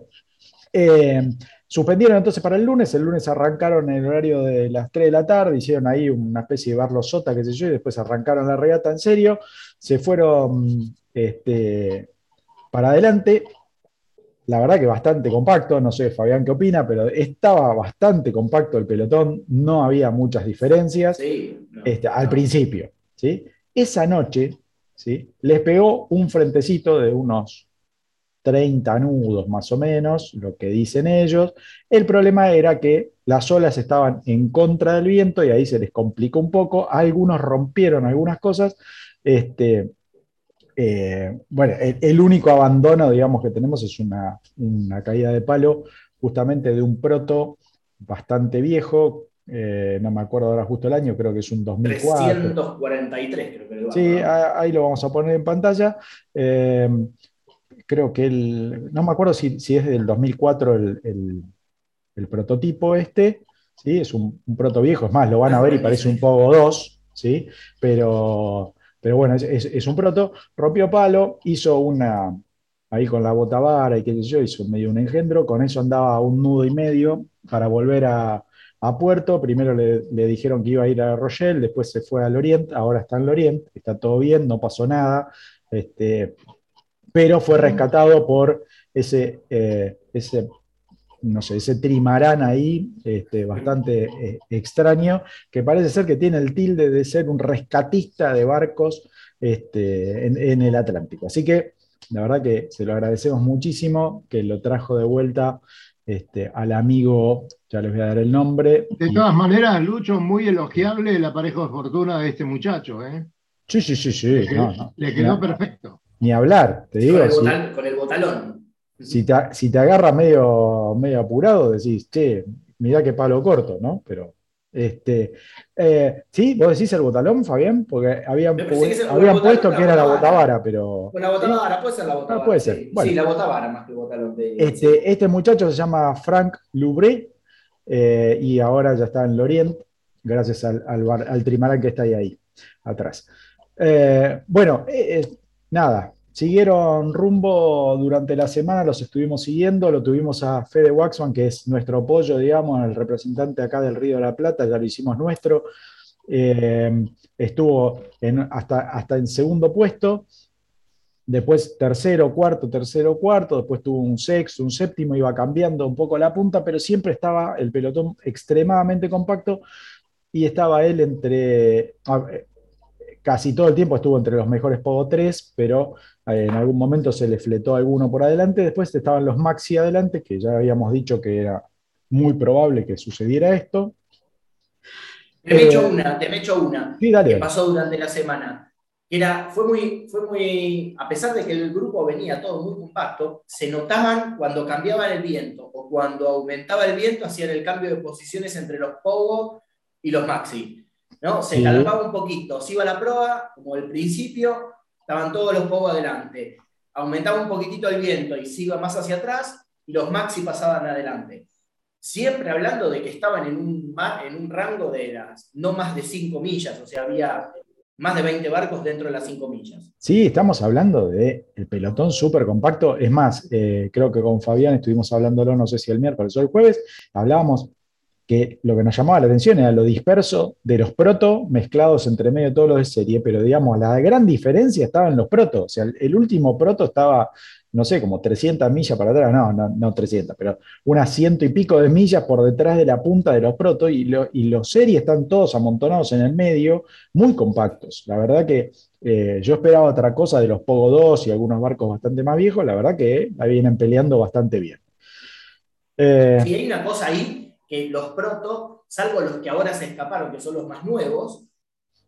eh, Suspendieron entonces para el lunes, el lunes arrancaron en el horario de las 3 de la tarde, hicieron ahí una especie de barlo sota, qué sé yo, y después arrancaron la regata en serio, se fueron este, para adelante, la verdad que bastante compacto, no sé Fabián qué opina, pero estaba bastante compacto el pelotón, no había muchas diferencias este, al principio. ¿sí? Esa noche ¿sí? les pegó un frentecito de unos 30 nudos más o menos, lo que dicen ellos. El problema era que las olas estaban en contra del viento y ahí se les complicó un poco. Algunos rompieron algunas cosas. Este, eh, bueno, el, único abandono, digamos, que tenemos es una, caída de palo justamente de un proto bastante viejo, eh, no me acuerdo ahora justo el año, creo que es un 2004. 343, creo que Sí, ahí lo vamos a poner en pantalla. Eh, creo que el, no me acuerdo si, es del 2004 el, prototipo este, ¿sí? es un, proto viejo, es más, lo van a ver y parece un Pogo 2, ¿sí? pero, pero bueno, es, un proto, rompió palo, hizo una, ahí con la botavara y qué sé yo, hizo medio un engendro, con eso andaba un nudo y medio para volver a, a puerto. Primero le, le dijeron que iba a ir a Rochelle, después se fue al Oriente, ahora está en Orient, está todo bien, no pasó nada. Este, pero fue rescatado por ese, eh, ese, no sé, ese trimarán ahí, este, bastante eh, extraño, que parece ser que tiene el tilde de ser un rescatista de barcos este, en, en el Atlántico. Así que la verdad que se lo agradecemos muchísimo, que lo trajo de vuelta este, al amigo, ya les voy a dar el nombre. De y- todas maneras, Lucho, muy elogiable el aparejo de fortuna de este muchacho. ¿eh? sí, sí, sí, sí. Le, no, no, le quedó perfecto. Ni hablar, te digo. con, el si- con el botalón. si te, si te agarra medio, medio apurado, decís, che, mirá qué palo corto, ¿no? Pero, este, eh, ¿sí? ¿Vos decís el botalón, Fabián? Porque habían, habían puesto que era la botavara. pero Con la botavara, puede ser la botavara. puede ser, Sí, bueno. Sí, la botavara más que el botalón. de- este, este muchacho se llama Frank Lubré eh, y ahora ya está en Lorient, gracias al, al, bar- al trimarán que está ahí, ahí atrás. Eh, bueno, nada, siguieron rumbo durante la semana, los estuvimos siguiendo, lo tuvimos a Fede Waxman, que es nuestro apoyo, digamos, el representante acá del Río de la Plata, ya lo hicimos nuestro. Eh, estuvo hasta, hasta en segundo puesto, después tercero, cuarto, tercero, cuarto, después tuvo un sexto, un séptimo, iba cambiando un poco la punta, pero siempre estaba el pelotón extremadamente compacto y estaba él entre, casi todo el tiempo estuvo entre los mejores Pogo 3, pero eh, en algún momento se le fletó alguno por adelante, después estaban los Maxi adelante, que ya habíamos dicho que era muy probable que sucediera esto. Te me Eh, echo una, te me echo una. Sí, dale. que pasó durante la semana. Era, fue, muy, fue muy, a pesar de que el grupo venía todo muy compacto, se notaban cuando cambiaban el viento o cuando aumentaba el viento, hacían el cambio de posiciones entre los Pogo y los Maxi. ¿No? Se Sí. calmaba un poquito, se iba a la proa, como al principio, estaban todos los Pogo adelante. Aumentaba un poquitito el viento y se iba más hacia atrás y los Maxi pasaban adelante. Siempre hablando de que estaban en un, en un rango de las, no más de 5 millas, o sea, había más de 20 barcos dentro de las 5 millas. Sí, estamos hablando de el pelotón súper compacto. Es más, eh, creo que con Fabián estuvimos hablándolo, no sé si el miércoles o el jueves, hablábamos que lo que nos llamaba la atención era lo disperso de los proto mezclados entre medio de todos los de serie, pero digamos, la gran diferencia estaba en los proto. O sea, el, último proto estaba, no sé, como 300 millas para atrás, no, no, no 300, pero unas ciento y pico de millas por detrás de la punta de los proto y, lo- y los series están todos amontonados en el medio, muy compactos. La verdad que eh, yo esperaba otra cosa de los Pogo 2 y algunos barcos bastante más viejos, la verdad que la vienen peleando bastante bien. Eh, Y hay una cosa ahí, que los proto, salvo los que ahora se escaparon, que son los más nuevos,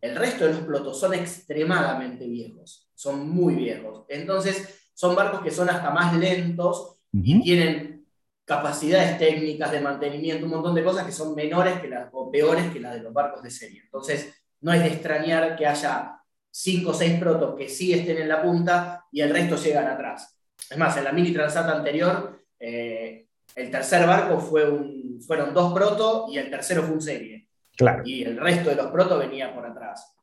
el resto de los protos son extremadamente viejos, son muy viejos. Entonces, son barcos que son hasta más lentos y ujú. tienen capacidades técnicas de mantenimiento, un montón de cosas que son menores que las, o peores que las de los barcos de serie. Entonces, no es de extrañar que haya cinco o seis protos que sí estén en la punta y el resto llegan atrás. Es más, en la mini Transat anterior, eh, el tercer barco fue un, fueron dos proto y el tercero fue un serie. Claro. Y el resto de los proto venía por atrás.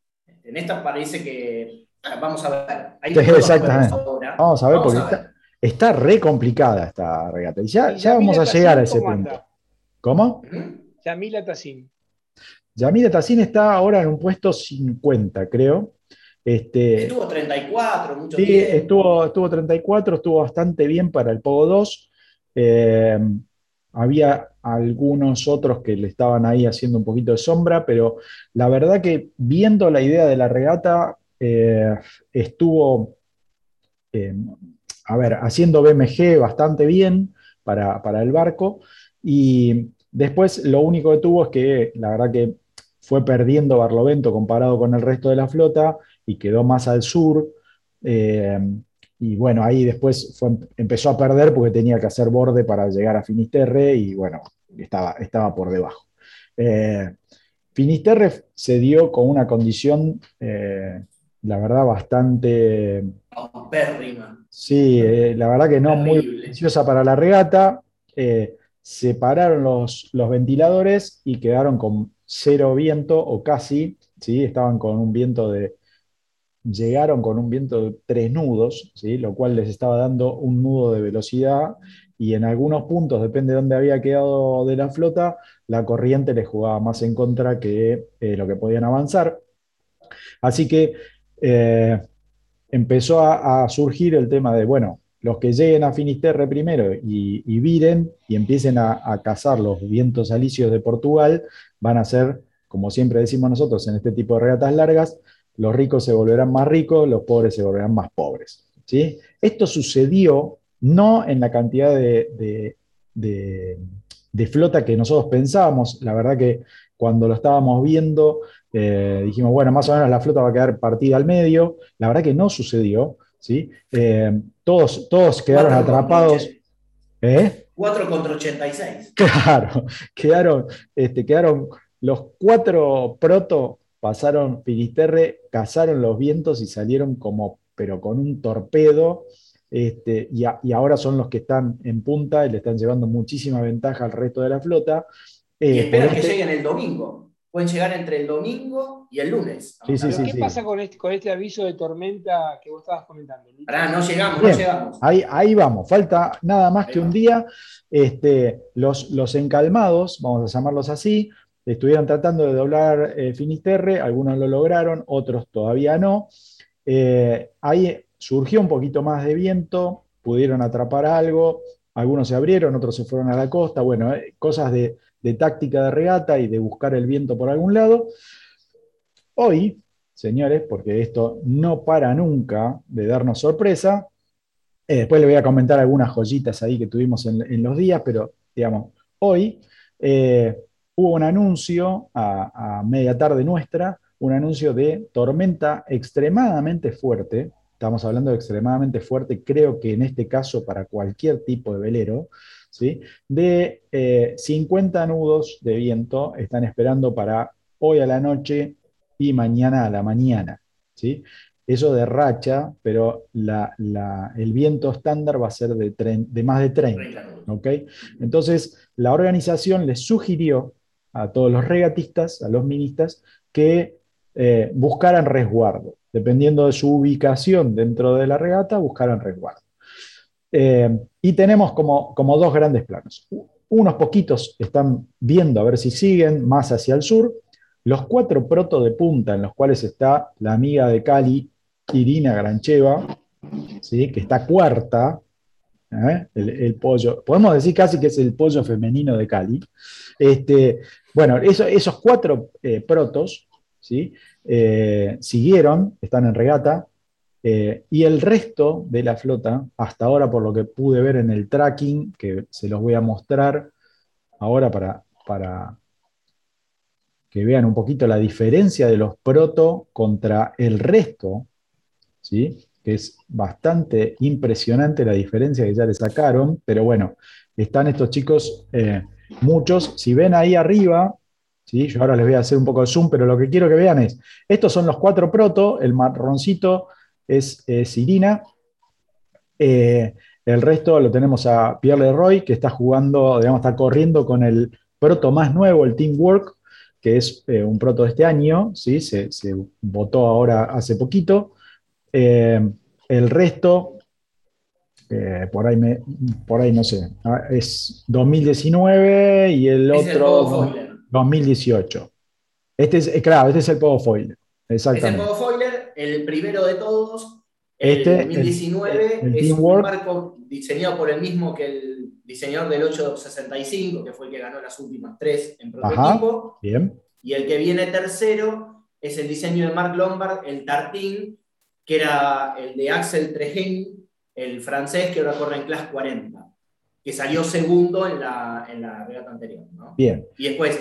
En esta parece que. ah, Vamos a ver. Hay exactamente. ahora. Vamos a ver, Vamos porque a ver. Está re complicada esta regata. Y ya, Y ya vamos a llegar a ese ¿cómo punto. anda? ¿Cómo? Ujú. Yamila Tassin. Yamila Tassin está ahora en un puesto 50, creo. Este, Estuvo 34, mucho sí, tiempo. estuvo, estuvo 34, estuvo bastante bien para el Pogo 2. Eh, había algunos otros que le estaban ahí haciendo un poquito de sombra, pero la verdad que viendo la idea de la regata, eh, estuvo, eh, a ver, haciendo BMG bastante bien para, para el barco. Y después lo único que tuvo es que la verdad que fue perdiendo Barlovento comparado con el resto de la flota y quedó más al sur. Eh, y bueno, ahí después fue- empezó a perder porque tenía que hacer borde para llegar a Finisterre y bueno, estaba, estaba por debajo. Eh, Finisterre se dio con una condición, eh, la verdad, bastante, Paupérrima. sí, eh, la verdad que no muy beneficiosa para la regata. Eh, separaron los, los ventiladores y quedaron con cero viento o casi, ¿sí? estaban con un viento de, llegaron con un viento de tres nudos, ¿sí? lo cual les estaba dando un nudo de velocidad y en algunos puntos, depende de dónde había quedado de la flota, la corriente les jugaba más en contra que eh, lo que podían avanzar. Así que eh, empezó a, surgir el tema de, bueno, los que lleguen a Finisterre primero y, viren y empiecen a, a, cazar los vientos alicios de Portugal, van a ser, como siempre decimos nosotros en este tipo de regatas largas, los ricos se volverán más ricos, los pobres se volverán más pobres. ¿sí? Esto sucedió no en la cantidad de, flota que nosotros pensábamos, la verdad que cuando lo estábamos viendo eh, dijimos, bueno, más o menos la flota va a quedar partida al medio, la verdad que no sucedió, ¿sí? Eh, todos, todos quedaron atrapados. ¿Eh? 4 contra 86. Claro, quedaron, este, quedaron los cuatro proto pasaron Finisterre, cazaron los vientos y salieron como, pero con un torpedo, este, y, ahora son los que están en punta y le están llevando muchísima ventaja al resto de la flota. y eh, esperan que este lleguen el domingo. Pueden llegar entre el domingo y el lunes. ¿Qué pasa con este, con este aviso de tormenta que vos estabas comentando? no llegamos, no llegamos. Ahí, ahí vamos, falta nada más que un día. Este, los, los encalmados, vamos a llamarlos así, estuvieron tratando de doblar eh, Finisterre, algunos lo lograron, otros todavía no. Eh, ahí surgió un poquito más de viento, pudieron atrapar algo, algunos se abrieron, otros se fueron a la costa, bueno, eh, cosas de, táctica de regata y de buscar el viento por algún lado. Hoy, señores, porque esto no para nunca de darnos sorpresa, después le voy a comentar algunas joyitas ahí que tuvimos en, los días, pero digamos, hoy hubo un anuncio a, media tarde nuestra, un anuncio de tormenta extremadamente fuerte, estamos hablando de extremadamente fuerte, creo que en este caso para cualquier tipo de velero, ¿sí? de 50 eh, nudos de viento están esperando para hoy a la noche y mañana a la mañana. ¿sí? Eso de racha, pero el viento estándar va a ser de, de más de 30. ¿okay? Entonces, la organización les sugirió a todos los regatistas, a los ministas, que eh, buscaran resguardo. Dependiendo de su ubicación dentro de la regata, buscaran resguardo. Eh, y tenemos como, como dos grandes planos. Unos poquitos están viendo a ver si siguen más hacia el sur. Los cuatro proto de punta en los cuales está la amiga de Cali, Irina Grancheva, ¿sí? que está cuarta, ¿eh? el, pollo, podemos decir casi que es el pollo femenino de Cali. Este, bueno, esos cuatro eh, protos ¿sí? Eh, siguieron, están en regata, y el resto de la flota, hasta ahora por lo que pude ver en el tracking, que se los voy a mostrar ahora para, para que vean un poquito la diferencia de los proto contra el resto, ¿sí? que es bastante impresionante la diferencia que ya le sacaron, pero bueno, están estos chicos, eh, muchos, si ven ahí arriba, ¿sí? yo ahora les voy a hacer un poco de zoom, pero lo que quiero que vean es, estos son los cuatro proto, el marroncito es, Irina, eh, el resto lo tenemos a Pierre Leroy, que está jugando, digamos, está corriendo con el proto más nuevo, el Teamwork, que es eh, un proto de este año, ¿sí? se, se votó ahora hace poquito. Eh, el resto, eh, por, ahí me, por ahí no sé, ah, es 2019 y el otro 2018. Este es, eh, claro, este es el Pogo Foiler. Exactamente. Es el Pogo Foiler, el primero de todos. El este, 2019 es un marco diseñado por el mismo que el diseñador del 865, que fue el que ganó las últimas tres en prototipo. bien. Y el que viene tercero es el diseño de Mark Lombard, el Tartín, que era el de Axel Tregen, el francés que ahora corre en clase 40, que salió segundo en la, en la regata anterior. Bien. Y después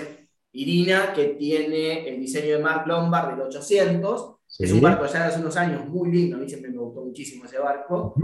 Irina, que tiene el diseño de Mark Lombard del 800, es un barco ya de hace unos años muy lindo, a mí siempre me gustó muchísimo ese barco,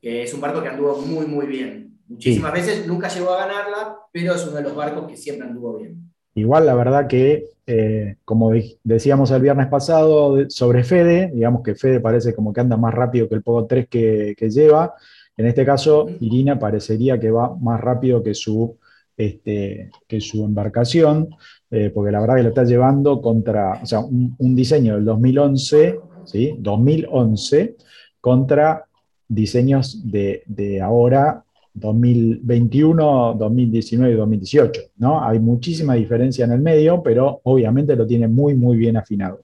que es un barco que anduvo muy, muy bien. Muchísimas veces nunca llegó a ganarla, pero es uno de los barcos que siempre anduvo bien. Igual la verdad que, eh, como decíamos el viernes pasado sobre Fede, digamos que Fede parece como que anda más rápido que el Pogo 3 que, lleva. En este caso, Irina parecería que va más rápido que su, este, que su embarcación, eh, porque la verdad que lo está llevando contra, o sea, un, diseño del 2011, ¿sí? 2011, contra diseños de, de ahora 2021, 2019 y 2018, ¿no? Hay muchísima diferencia en el medio, pero obviamente lo tiene muy, muy bien afinado.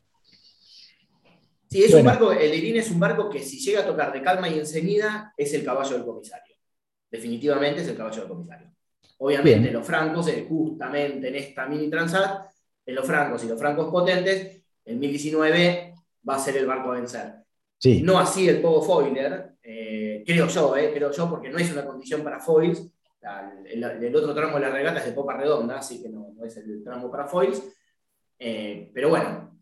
Sí, es un barco, el Irín es un barco que si llega a tocar de calma y enseguida es el caballo del comisario. Definitivamente es el caballo del comisario. Obviamente los francos, eh, justamente en esta mini transat, en los francos y los francos potentes, el 1019 va a ser el barco a vencer. Sí. No así el Pogo Foiler, eh, creo yo, eh, creo yo, porque no es una condición para foils. El, otro tramo de la regata es de popa redonda, así que no, es el tramo para foils. pero bueno,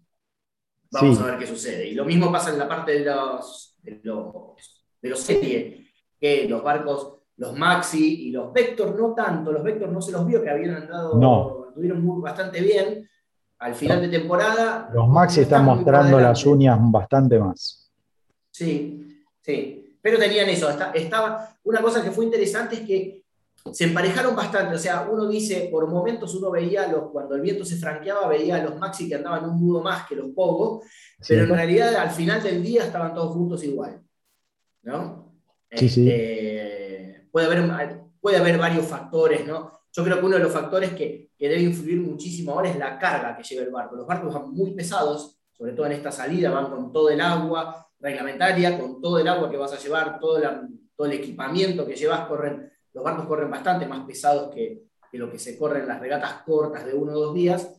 Vamos a ver qué sucede. Y lo mismo pasa en la parte de los, de los, de los serie, que los barcos, los Maxi y los Vector, no tanto, los Vector no se los vio que habían andado, no. estuvieron bastante bien. Al final de temporada. Los Maxi están mostrando las uñas bastante más. Sí, sí. Pero tenían eso. Estaba, una cosa que fue interesante es que se emparejaron bastante, o sea, uno dice, por momentos uno veía, los, cuando el viento se franqueaba, veía a los Maxi que andaban un mudo más que los Pogo, pero en realidad al final del día estaban todos juntos igual. ¿no? Sí, sí. Este, puede, haber, puede haber varios factores, ¿no? Yo creo que uno de los factores que, que debe influir muchísimo ahora es la carga que lleva el barco. Los barcos van muy pesados, sobre todo en esta salida, van con todo el agua reglamentaria, con todo el agua que vas a llevar, todo, todo el equipamiento que llevas, corren los barcos corren bastante más pesados que, lo que se corre en las regatas cortas de uno o dos días.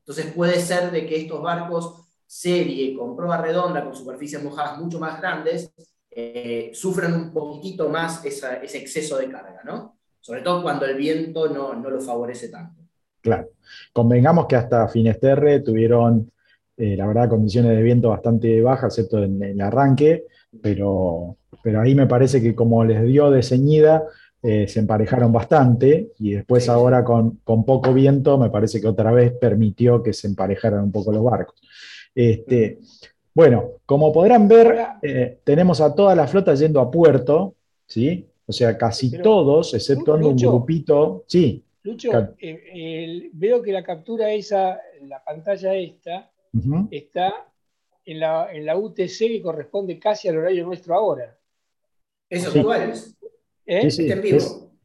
Entonces puede ser de que estos barcos serie con proa redonda, con superficies mojadas mucho más grandes, eh, sufran un poquitito más ese exceso de carga, ¿no? Sobre todo cuando el viento no, lo favorece tanto. Claro. Convengamos que hasta Finesterre tuvieron, eh, la verdad, condiciones de viento bastante bajas, excepto en el arranque, pero, pero ahí me parece que como les dio de ceñida, eh, se emparejaron bastante y después ahora con, poco viento me parece que otra vez permitió que se emparejaran un poco los barcos. Este, bueno, como podrán ver, eh, tenemos a toda la flota yendo a puerto, ¿sí? O sea, casi todos, exceptuando un grupito. Sí. Lucho, veo que la captura esa, la pantalla esta, está en la, en la, UTC que corresponde casi al horario nuestro ahora. Sí. es. ¿Eh? Sí,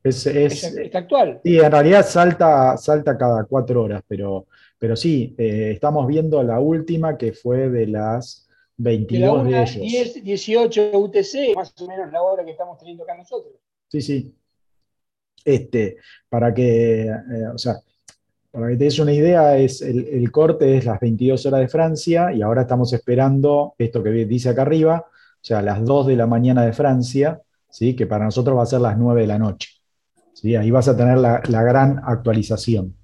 Es, ¿Está actual? Sí, en realidad salta, salta cada cuatro horas, pero, pero sí, eh, estamos viendo la última que fue de las 22 de, ellos. 10, 18 UTC, más o menos la hora que estamos teniendo acá nosotros. Sí, sí. Este, para que, eh, o sea, para que te des una idea, es el, el, corte es las 22 horas de Francia y ahora estamos esperando esto que dice acá arriba, o sea, las 2 de la mañana de Francia, que para nosotros va a ser las 9 de la noche. ¿sí? Ahí vas a tener la, gran actualización.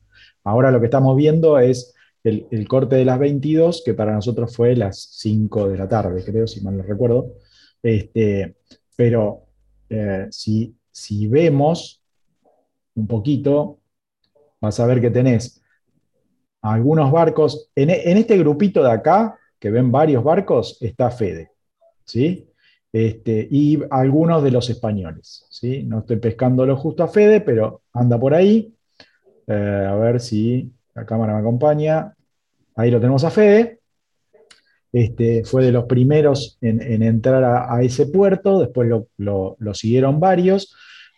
Ahora lo que estamos viendo es el, corte de las 22, que para nosotros fue las 5 de la tarde, creo, si mal no recuerdo. Este, pero eh, si, si vemos un poquito, vas a ver que tenés algunos barcos. En, en, este grupito de acá, que ven varios barcos, está Fede. ¿sí? Este, y algunos de los españoles. ¿sí? No estoy pescándolo justo a Fede, pero anda por ahí. Eh, a ver si la cámara me acompaña. Ahí lo tenemos a Fede. Este, fue de los primeros en, entrar a, ese puerto, después lo, siguieron varios.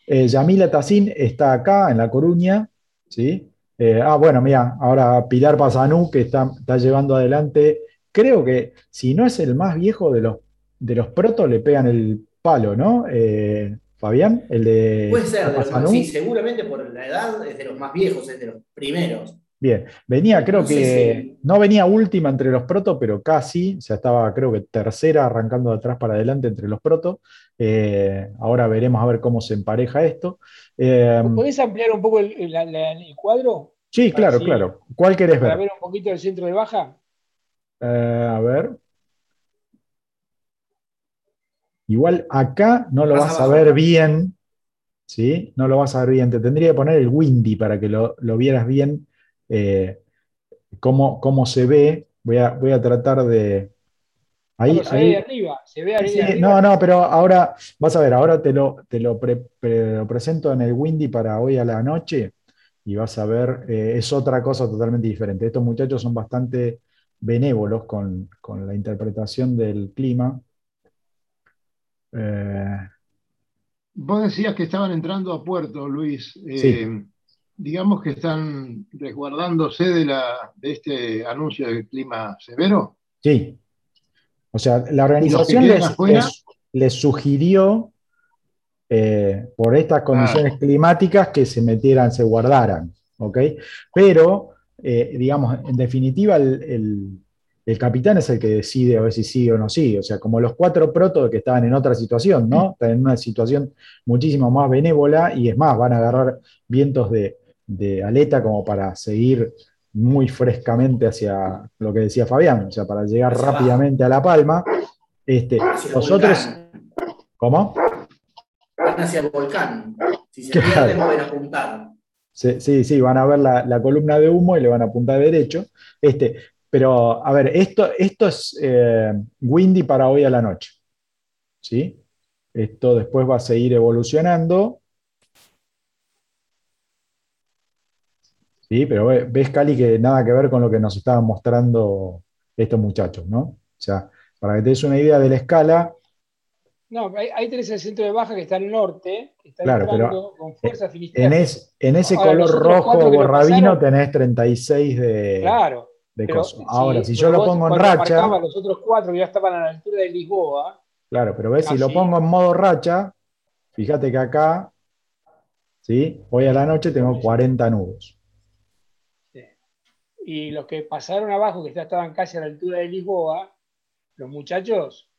Eh, Yamila está acá, en La Coruña. ¿Sí? Eh, ah, bueno, mira, ahora Pilar Pasanú, que está, está llevando adelante, creo que si no es el más viejo de los de los protos le pegan el palo, ¿no? Eh, Fabián, el de. Puede ser, sí, seguramente por la edad es de los más viejos, es de los primeros. Bien, venía, creo que. No venía última entre los protos, pero casi. O sea, estaba, creo que tercera, arrancando de atrás para adelante entre los protos. Eh, ahora veremos a ver cómo se empareja esto. Eh, ¿Podés ampliar un poco el, cuadro? Sí, claro, claro. ¿Cuál querés ver? Para ver un poquito el centro de baja. a ver. Igual acá no lo vas, a ver bien, ¿sí? No lo vas a ver bien. Te tendría que poner el Windy para que lo, vieras bien eh, cómo, se ve. Voy a, voy a tratar de... Ahí, se ve arriba, se ve arriba, No, no, pero ahora, vas a ver, ahora te lo, te lo, presento en el Windy para hoy a la noche y vas a ver, eh, es otra cosa totalmente diferente. Estos muchachos son bastante benévolos con, con la interpretación del clima. Eh, vos decías que estaban entrando a puerto, Luis. Eh, Sí. Digamos que están resguardándose de, la, de este anuncio de clima severo. Sí. O sea, la ¿Y los que organización les, afuera? les- les sugirió, eh, por estas condiciones climáticas, que se metieran, se guardaran. ¿ok? Pero, eh, digamos, en definitiva, el, el- el capitán es el que decide a ver si sí o no sí. O sea, como los cuatro protos que estaban en otra situación, ¿no? Están en una situación muchísimo más benévola y es más, van a agarrar vientos de, de aleta como para seguir muy frescamente hacia lo que decía Fabián, o sea, para llegar Hacia abajo. rápidamente a La Palma. Este, nosotros, volcán. ¿cómo? Van hacia el volcán. Si se Claro. pierden, pueden apuntar. Sí, sí, sí, van a ver la, la columna de humo y le van a apuntar derecho. Este, pero, a ver, esto, esto es eh, windy para hoy a la noche. ¿Sí? Esto después va a seguir evolucionando. Sí, pero ve- ves, Cali, que nada que ver con lo que nos estaban mostrando estos muchachos, ¿no? O sea, para que te des una idea de la escala, No, ahí, ahí tenés el centro de baja que está al norte, que está Claro, pero con fuerza Finisterre. en, es- en ese Ahora, color rojo borrabino pasaron- tenés 36 de, Claro. de pero coso. Ahora, si yo lo pongo en racha, los otros cuatro que ya estaban a la altura de Lisboa, claro, pero ves, si lo pongo en modo racha, fíjate que acá, ¿sí? Hoy a la noche tengo 40 nudos. Y los que pasaron abajo, que ya estaban casi a la altura de Lisboa, los muchachos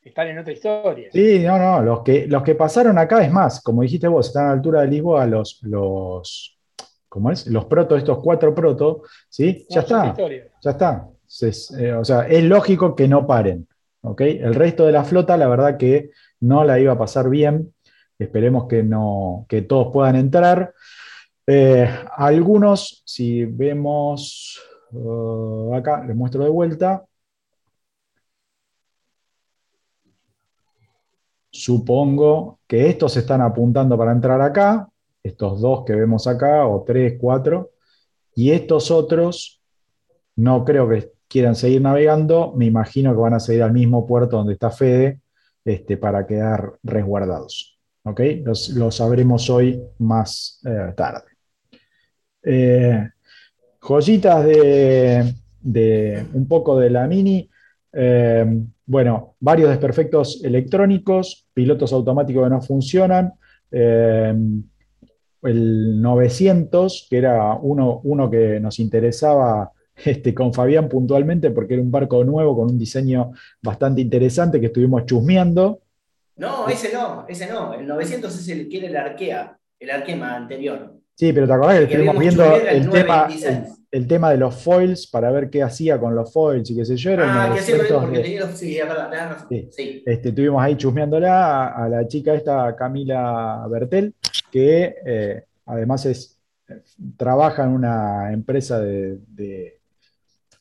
están en otra historia. Sí, no, no, los que, los que pasaron acá, es más, como dijiste vos, están a la altura de Lisboa los, los, ¿cómo es? Los protos, estos cuatro protos, ¿sí? No, Ya está. Ya está. Es, eh, o sea, es lógico que no paren. ¿ok? El resto de la flota, la verdad que no la iba a pasar bien. Esperemos que, no, que todos puedan entrar. Eh, algunos, si vemos eh, acá, les muestro de vuelta. Supongo que estos están apuntando para entrar acá, estos dos que vemos acá, o tres, cuatro, y estos otros no creo que quieran seguir navegando, me imagino que van a seguir al mismo puerto donde está Fede este, para quedar resguardados. ¿ok? Los, sabremos hoy más eh, tarde. Eh, joyitas de, un poco de la Mini. eh, bueno, varios desperfectos electrónicos, pilotos automáticos que no funcionan. eh, el 900, que era uno, uno que nos interesaba este, con Fabián puntualmente, porque era un barco nuevo con un diseño bastante interesante que estuvimos chusmeando. No, ese no, ese no. El 900 es el que era el Arkea, el Arkema anterior. Sí, pero te acordás que estuvimos viendo el tema, 926. el, el tema de los foils para ver qué hacía con los foils y qué sé yo. Ah, que hacía lo 900 mismo porque de- tenía los. Sí, verdad, tenés razón. Sí. Sí. Este, estuvimos ahí chusmeándola a, a la chica esta, Camila Bertel, que eh, además es, trabaja en una empresa de, de-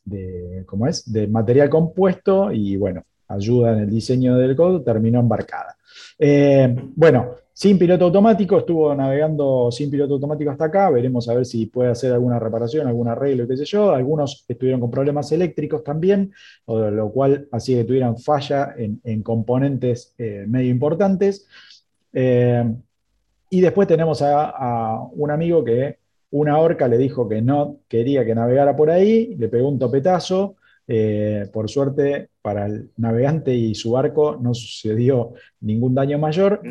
de- ¿cómo es? de material compuesto y bueno, ayuda en el diseño del código, terminó embarcada. Eh, bueno, sin piloto automático, estuvo navegando sin piloto automático hasta acá, veremos a ver si puede hacer alguna reparación, algún arreglo, qué sé yo. Algunos estuvieron con problemas eléctricos también, lo cual hacía que tuvieran falla en, en componentes eh, medio importantes. Eh, y después tenemos a, a un amigo que una orca le dijo que no quería que navegara por ahí, le pegó un topetazo. Eh, por suerte para el navegante y su barco no sucedió ningún daño mayor.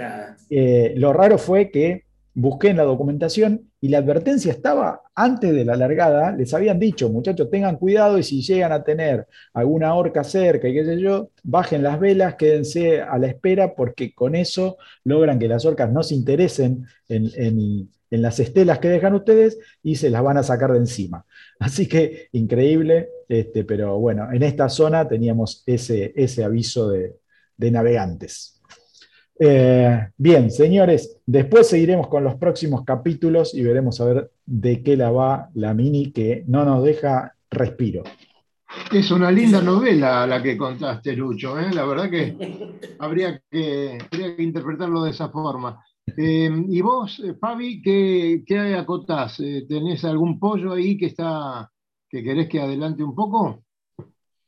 Eh, lo raro fue que busqué en la documentación y la advertencia estaba antes de la largada. Les habían dicho, muchachos, tengan cuidado y si llegan a tener alguna horca cerca y qué sé yo, bajen las velas, quédense a la espera porque con eso logran que las orcas no se interesen en, en- en las estelas que dejan ustedes y se las van a sacar de encima. Así que increíble, este, pero bueno, en esta zona teníamos ese, ese aviso de, de navegantes. Eh, bien, señores, después seguiremos con los próximos capítulos y veremos a ver de qué la va la mini que no nos deja respiro. Es una linda novela la que contaste, Lucho. ¿eh? La verdad que habría que, habría que interpretarlo de esa forma. Eh, y vos, eh, Fabi, ¿qué, qué acotás? Eh, ¿Tenés algún pollo ahí que está que querés que adelante un poco?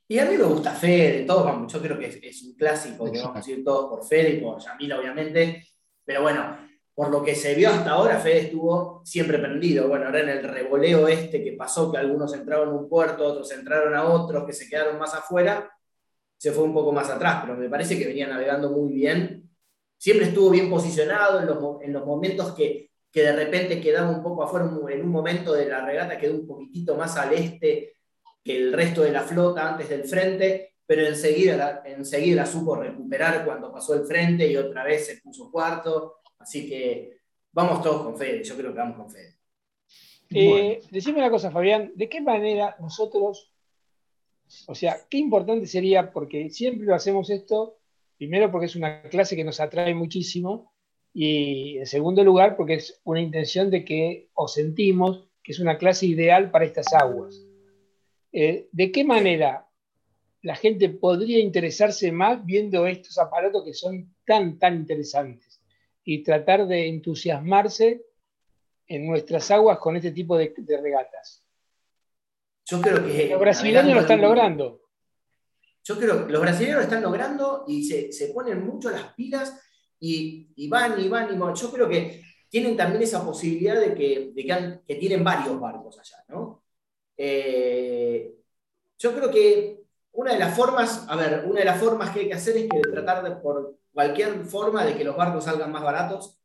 Y a mí me gusta Fede, todos vamos, yo creo que es, un clásico que vamos a ir todos por Fede y por Yamil, obviamente. Pero bueno, por lo que se vio hasta ahora, Fede estuvo siempre prendido. Bueno, ahora en el revoleo este que pasó, que algunos entraron a un puerto, otros entraron a otros, que se quedaron más afuera, se fue un poco más atrás, pero me parece que venía navegando muy bien. Siempre estuvo bien posicionado en los, en los momentos que, que de repente quedaba un poco afuera, en un momento de la regata quedó un poquitito más al este que el resto de la flota antes del frente, pero enseguida, enseguida supo recuperar cuando pasó el frente y otra vez se puso cuarto. Así que vamos todos con Fede, yo creo que vamos con Fede. Eh, Decime una cosa, Fabián, ¿de qué manera nosotros, o sea, qué importante sería, porque siempre lo hacemos esto, primero porque es una clase que nos atrae muchísimo, y en segundo lugar porque es una intención de que, o sentimos, que es una clase ideal para estas aguas. Eh, ¿De qué manera la gente podría interesarse más viendo estos aparatos que son tan, tan interesantes? y tratar de entusiasmarse en nuestras aguas con este tipo de, regatas. Yo creo que... Los brasileños lo están logrando. Yo creo que los brasileños lo están logrando y se, ponen mucho las pilas y, van y van y van. Yo creo que tienen también esa posibilidad de que, que, tienen varios barcos allá, ¿no? Eh, yo creo que una de las formas, a ver, una de las formas que hay que hacer es que tratar de, por, cualquier forma de que los barcos salgan más baratos.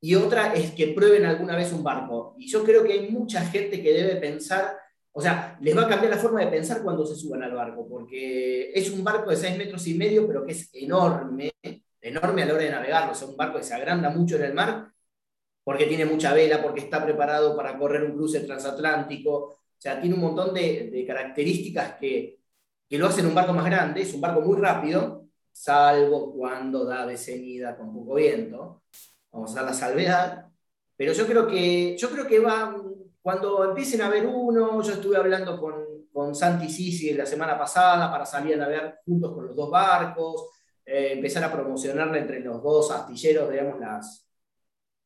Y otra es que prueben alguna vez un barco. Y yo creo que hay mucha gente que debe pensar, o sea, les va a cambiar la forma de pensar cuando se suban al barco, porque es un barco de 6 metros y medio, pero que es enorme, enorme a la hora de navegarlo. O sea, un barco que se agranda mucho en el mar, porque tiene mucha vela, porque está preparado para correr un cruce transatlántico. O sea, tiene un montón de, características que, que lo hacen un barco más grande, es un barco muy rápido, salvo cuando da decenida con poco viento. Vamos a la salvedad. Pero yo creo que, yo creo que va, cuando empiecen a ver uno, yo estuve hablando con, con Santi Sisi la semana pasada para salir a navegar juntos con los dos barcos, eh, empezar a promocionarle entre los dos astilleros, digamos, las,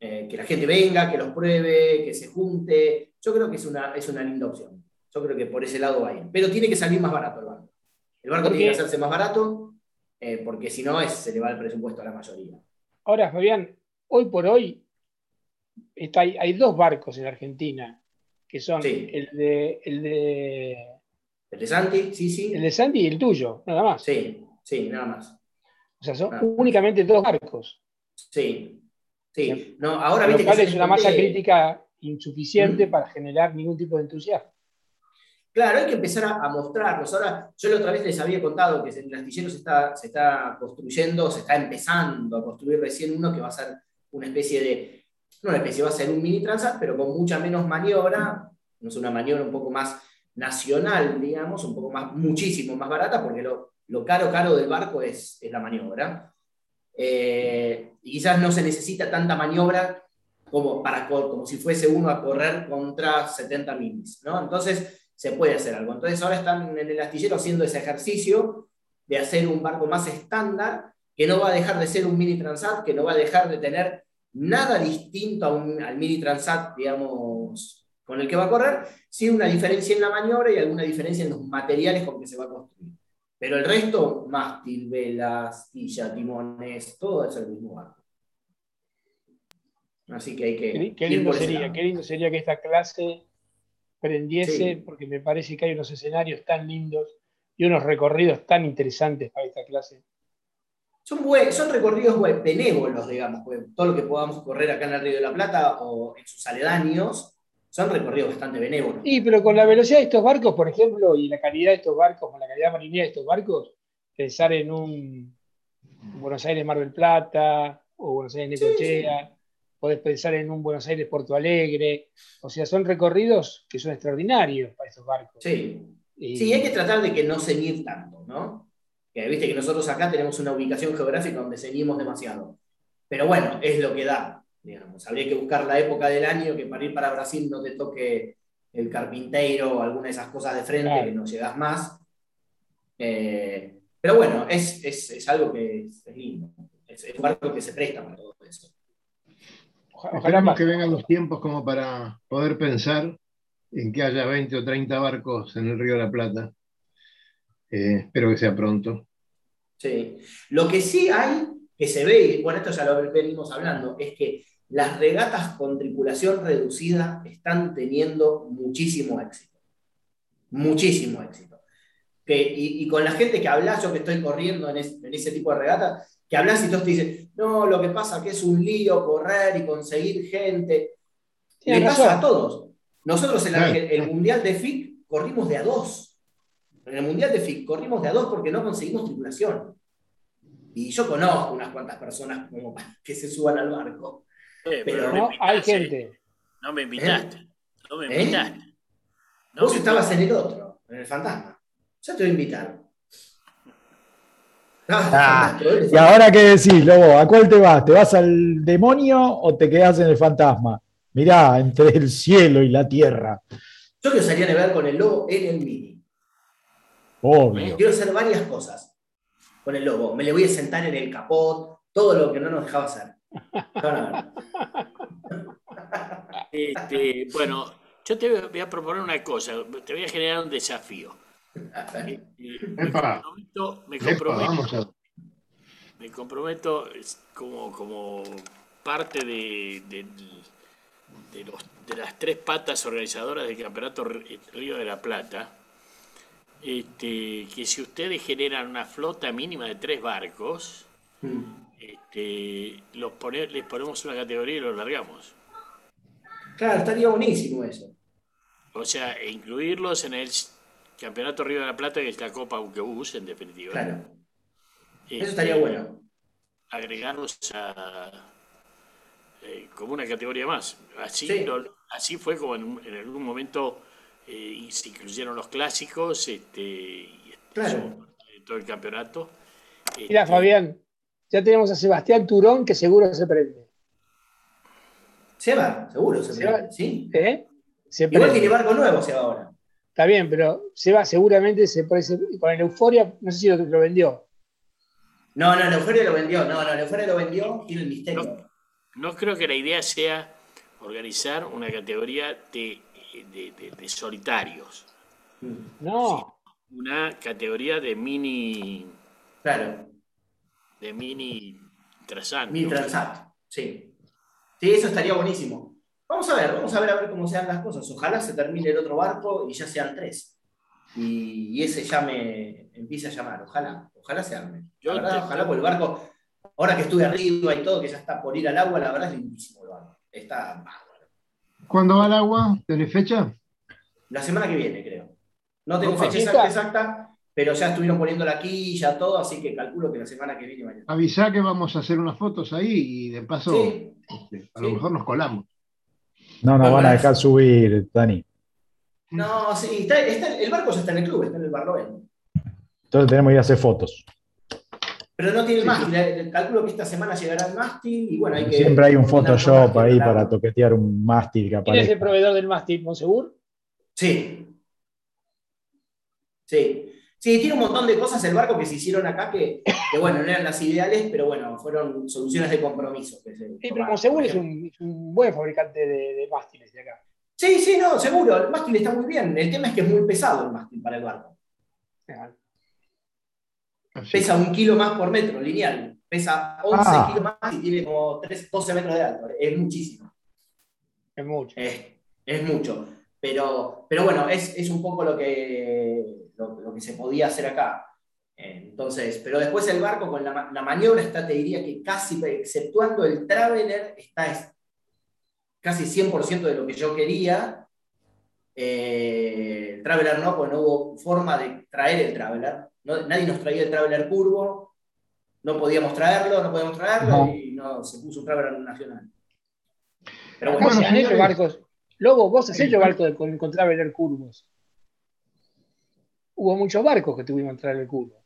eh, que la gente venga, que los pruebe, que se junte. Yo creo que es una, es una linda opción. Yo creo que por ese lado va bien. Pero tiene que salir más barato el barco. El barco tiene que hacerse más barato eh, porque si no se le va el presupuesto a la mayoría. Ahora, Fabián, hoy por hoy está, hay, dos barcos en Argentina, que son el de... El de el de Santi, sí, sí. El de Santi y el tuyo, nada más. Sí, sí, nada más. O sea, son únicamente dos barcos. Sí, sí. No, ahora lo cual es una masa crítica insuficiente para generar ningún tipo de entusiasmo. Claro, hay que empezar a, mostrarlos. Ahora, yo la otra vez les había contado que el astillero se está, se está construyendo, se está empezando a construir recién uno que va a ser una especie de, no una especie, va a ser un mini transat, pero con mucha menos maniobra, no es una maniobra un poco más nacional, digamos, un poco más, muchísimo más barata, porque lo, lo caro, caro del barco es, es la maniobra. Eh, y quizás no se necesita tanta maniobra como, para, como si fuese uno a correr contra 70 minis, ¿no? Entonces, se puede hacer algo. Entonces ahora están en el astillero haciendo ese ejercicio de hacer un barco más estándar, que no va a dejar de ser un mini transat, que no va a dejar de tener nada distinto al mini transat, digamos, con el que va a correr, sí una diferencia en la maniobra y alguna diferencia en los materiales con que se va a construir. Pero el resto, mástil, velas, tilla, timones, todo es el mismo barco. Así que hay que... Qué, lindo sería, qué lindo sería que esta clase prendiese, porque me parece que hay unos escenarios tan lindos y unos recorridos tan interesantes para esta clase. Son, son recorridos benévolos, digamos, todo lo que podamos correr acá en el Río de la Plata o en sus aledaños, son recorridos bastante benévolos. Sí, pero con la velocidad de estos barcos, por ejemplo, y la calidad de estos barcos, con la calidad marinera de estos barcos, pensar en un Buenos Aires Mar del Plata o Buenos Aires Necochea, podés pensar en un Buenos Aires Porto Alegre, o sea, son recorridos que son extraordinarios para estos barcos. Sí, sí hay que tratar de que no ceñir tanto, ¿no? Que viste que nosotros acá tenemos una ubicación geográfica donde ceñimos demasiado. Pero bueno, es lo que da, digamos. Habría que buscar la época del año que para ir para Brasil no te toque el carpintero o alguna de esas cosas de frente que no llegas más. Eh, pero bueno, es, es, es, algo que es, lindo. Es, es un barco que se presta para todo eso. Esperamos que vengan los tiempos como para poder pensar en que haya 20 o 30 barcos en el Río de la Plata. Eh, espero que sea pronto. Sí. Lo que sí hay que se ve, y bueno, esto ya lo venimos hablando, es que las regatas con tripulación reducida están teniendo muchísimo éxito. Muchísimo éxito. Que, y, con la gente que habla, yo que estoy corriendo en, ese tipo de regatas, que hablas y todos te dicen, no, lo que pasa es que es un lío correr y conseguir gente. Le pasa a todos. Nosotros en el Mundial de FIC corrimos de a dos. En el Mundial de FIC corrimos de a dos porque no conseguimos tripulación. Y yo conozco unas cuantas personas como que se suban al barco. Eh, pero no, hay gente. No me invitaste. No me ¿Eh? invitaste. Vos estabas en el otro, en el fantasma. Ya te voy a invitar. Ah, y ahora qué decís, Lobo, ¿a cuál te vas? ¿Te vas al demonio o te quedas en el fantasma? Mirá, entre el cielo y la tierra. Yo quiero salir a ver con el lobo en el mini. Obvio. Quiero hacer varias cosas con el lobo. Me le voy a sentar en el capot, todo lo que no nos dejaba hacer. Este, bueno, yo te voy a proponer una cosa, te voy a generar un desafío. me comprometo, me comprometo, me comprometo como, como parte de, de, de, las tres patas organizadoras del Campeonato Río de la Plata, este, que si ustedes generan una flota mínima de tres barcos, mm. este, los les ponemos una categoría y los largamos. Claro, estaría buenísimo eso. O sea, e incluirlos en el Campeonato Río de la Plata, que es la Copa Buquebus, en definitiva. Claro. eso estaría este, bueno. Agregarlos a, eh, como una categoría más. Así, así fue como en, algún momento eh, se incluyeron los clásicos este, y todo el campeonato. Mira, este, Fabián, ya tenemos a Sebastián Turón que seguro se prende. Seba, seguro se, prende, ¿sí? ¿Eh? Igual tiene barco nuevo Seba ahora. Está bien, pero Seba seguramente se parece, con el Euforia, no sé si lo, vendió. No, no, el Euforia lo vendió, no, no, el Euforia lo vendió, tiene el misterio. No creo que la idea sea organizar una categoría de, solitarios. No. Una categoría de mini. Claro. De mini transat. Mini transat, sí. Sí, eso estaría buenísimo. Vamos a ver, vamos a ver a ver cómo sean las cosas. Ojalá se termine el otro barco y ya sean tres. Y, ese ya me empiece a llamar. Ojalá, ojalá se arme. ojalá, por el barco Ahora que estuve arriba y todo, que ya está por ir al agua, la verdad es lindísimo el barco. Está. ¿Cuándo va al agua? ¿Tenés fecha? La semana que viene, creo. No tengo fecha exacta, pero ya estuvieron poniendo la quilla, todo, así que calculo que la semana que viene mañana. Avisá que vamos a hacer unas fotos ahí y de paso este, a lo mejor nos colamos. No nos van a dejar subir, Dani. No, sí, el barco ya está en el club, está en el Barloén. Entonces tenemos que ir a hacer fotos. Pero no tiene mástil. Calculo que esta semana llegará el mástil y bueno, hay que. Siempre hay un Photoshop ahí para toquetear un mástil que ¿Quién es el proveedor del mástil? ¿Monsegur? Sí. Sí. Sí, tiene un montón de cosas el barco que se hicieron acá que, bueno, no eran las ideales, pero bueno, fueron soluciones de compromiso. sí, pero Monsegur es un, buen fabricante de, mástiles de acá. Sí, sí, no, seguro. El mástil está muy bien. El tema es que es muy pesado el mástil para el barco. Pesa un kilo más por metro, lineal. Pesa 11 ah. kilos más y tiene como 12 metros de alto. Es muchísimo. Es mucho. Es, mucho. Pero, pero bueno, es, un poco lo que, lo, que se podía hacer acá. Entonces, pero después el barco con la, maniobra está, te diría que casi, exceptuando el Traveler, está casi 100% de lo que yo quería. Eh, el Traveler no, porque no hubo forma de traer el Traveler nadie nos traía el Traveler curvo, no podíamos traerlo, no podíamos traerlo y no, se puso un Traveler nacional. Pero bueno, bueno han hecho barcos. Lobo, vos has hecho barcos con, con, Traveler curvos. Hubo muchos barcos que tuvimos Traveler curvo.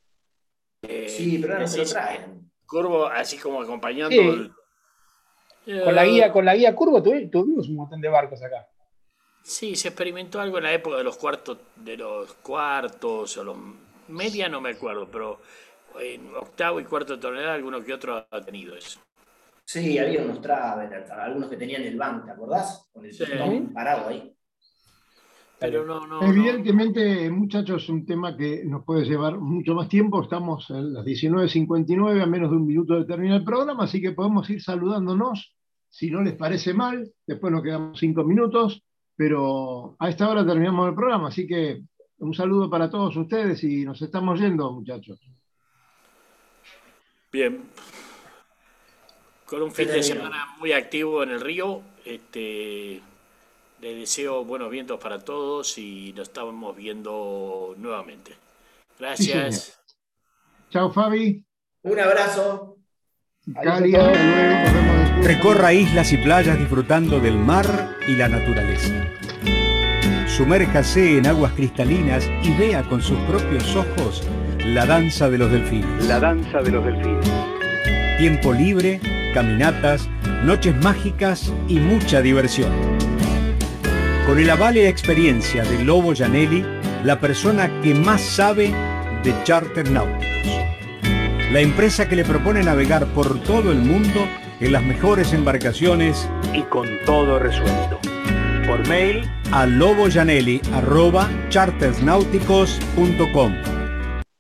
Eh, sí, pero no se lo traen. Curvo, así como acompañando. con, la guía, con la guía curvo tuvimos un montón de barcos acá. Sí, se experimentó algo en la época de los cuartos, de los cuartos o los media no me acuerdo, pero en octavo y cuarto de tonelada alguno que otro ha tenido eso. Sí, había unos travelers, algunos que tenían el banco, ¿te acordás? Con el parado ahí. Pero no, no. Evidentemente, muchachos, es un tema que nos puede llevar mucho más tiempo. Estamos en las 19.59, a menos de un minuto de terminar el programa, así que podemos ir saludándonos, si no les parece mal. Después nos quedamos cinco minutos, pero a esta hora terminamos el programa, así que un saludo para todos ustedes y nos estamos yendo, muchachos. Bien. Con un fin de semana muy activo en el río. Este, les deseo buenos vientos para todos y nos estamos viendo nuevamente. Gracias. Chao, Fabi. Un abrazo. Cali, hasta luego. Nos vemos después. Recorra islas y playas disfrutando del mar y la naturaleza. Sumérjase en aguas cristalinas y vea con sus propios ojos la danza de los delfines. La danza de los delfines. Tiempo libre, caminatas, noches mágicas y mucha diversión. Con el aval y la experiencia de Lobo Janelli, la persona que más sabe de charter náuticos. La empresa que le propone navegar por todo el mundo en las mejores embarcaciones Y con todo resuelto. Por mail a loboyanelli.chartersnáuticos.com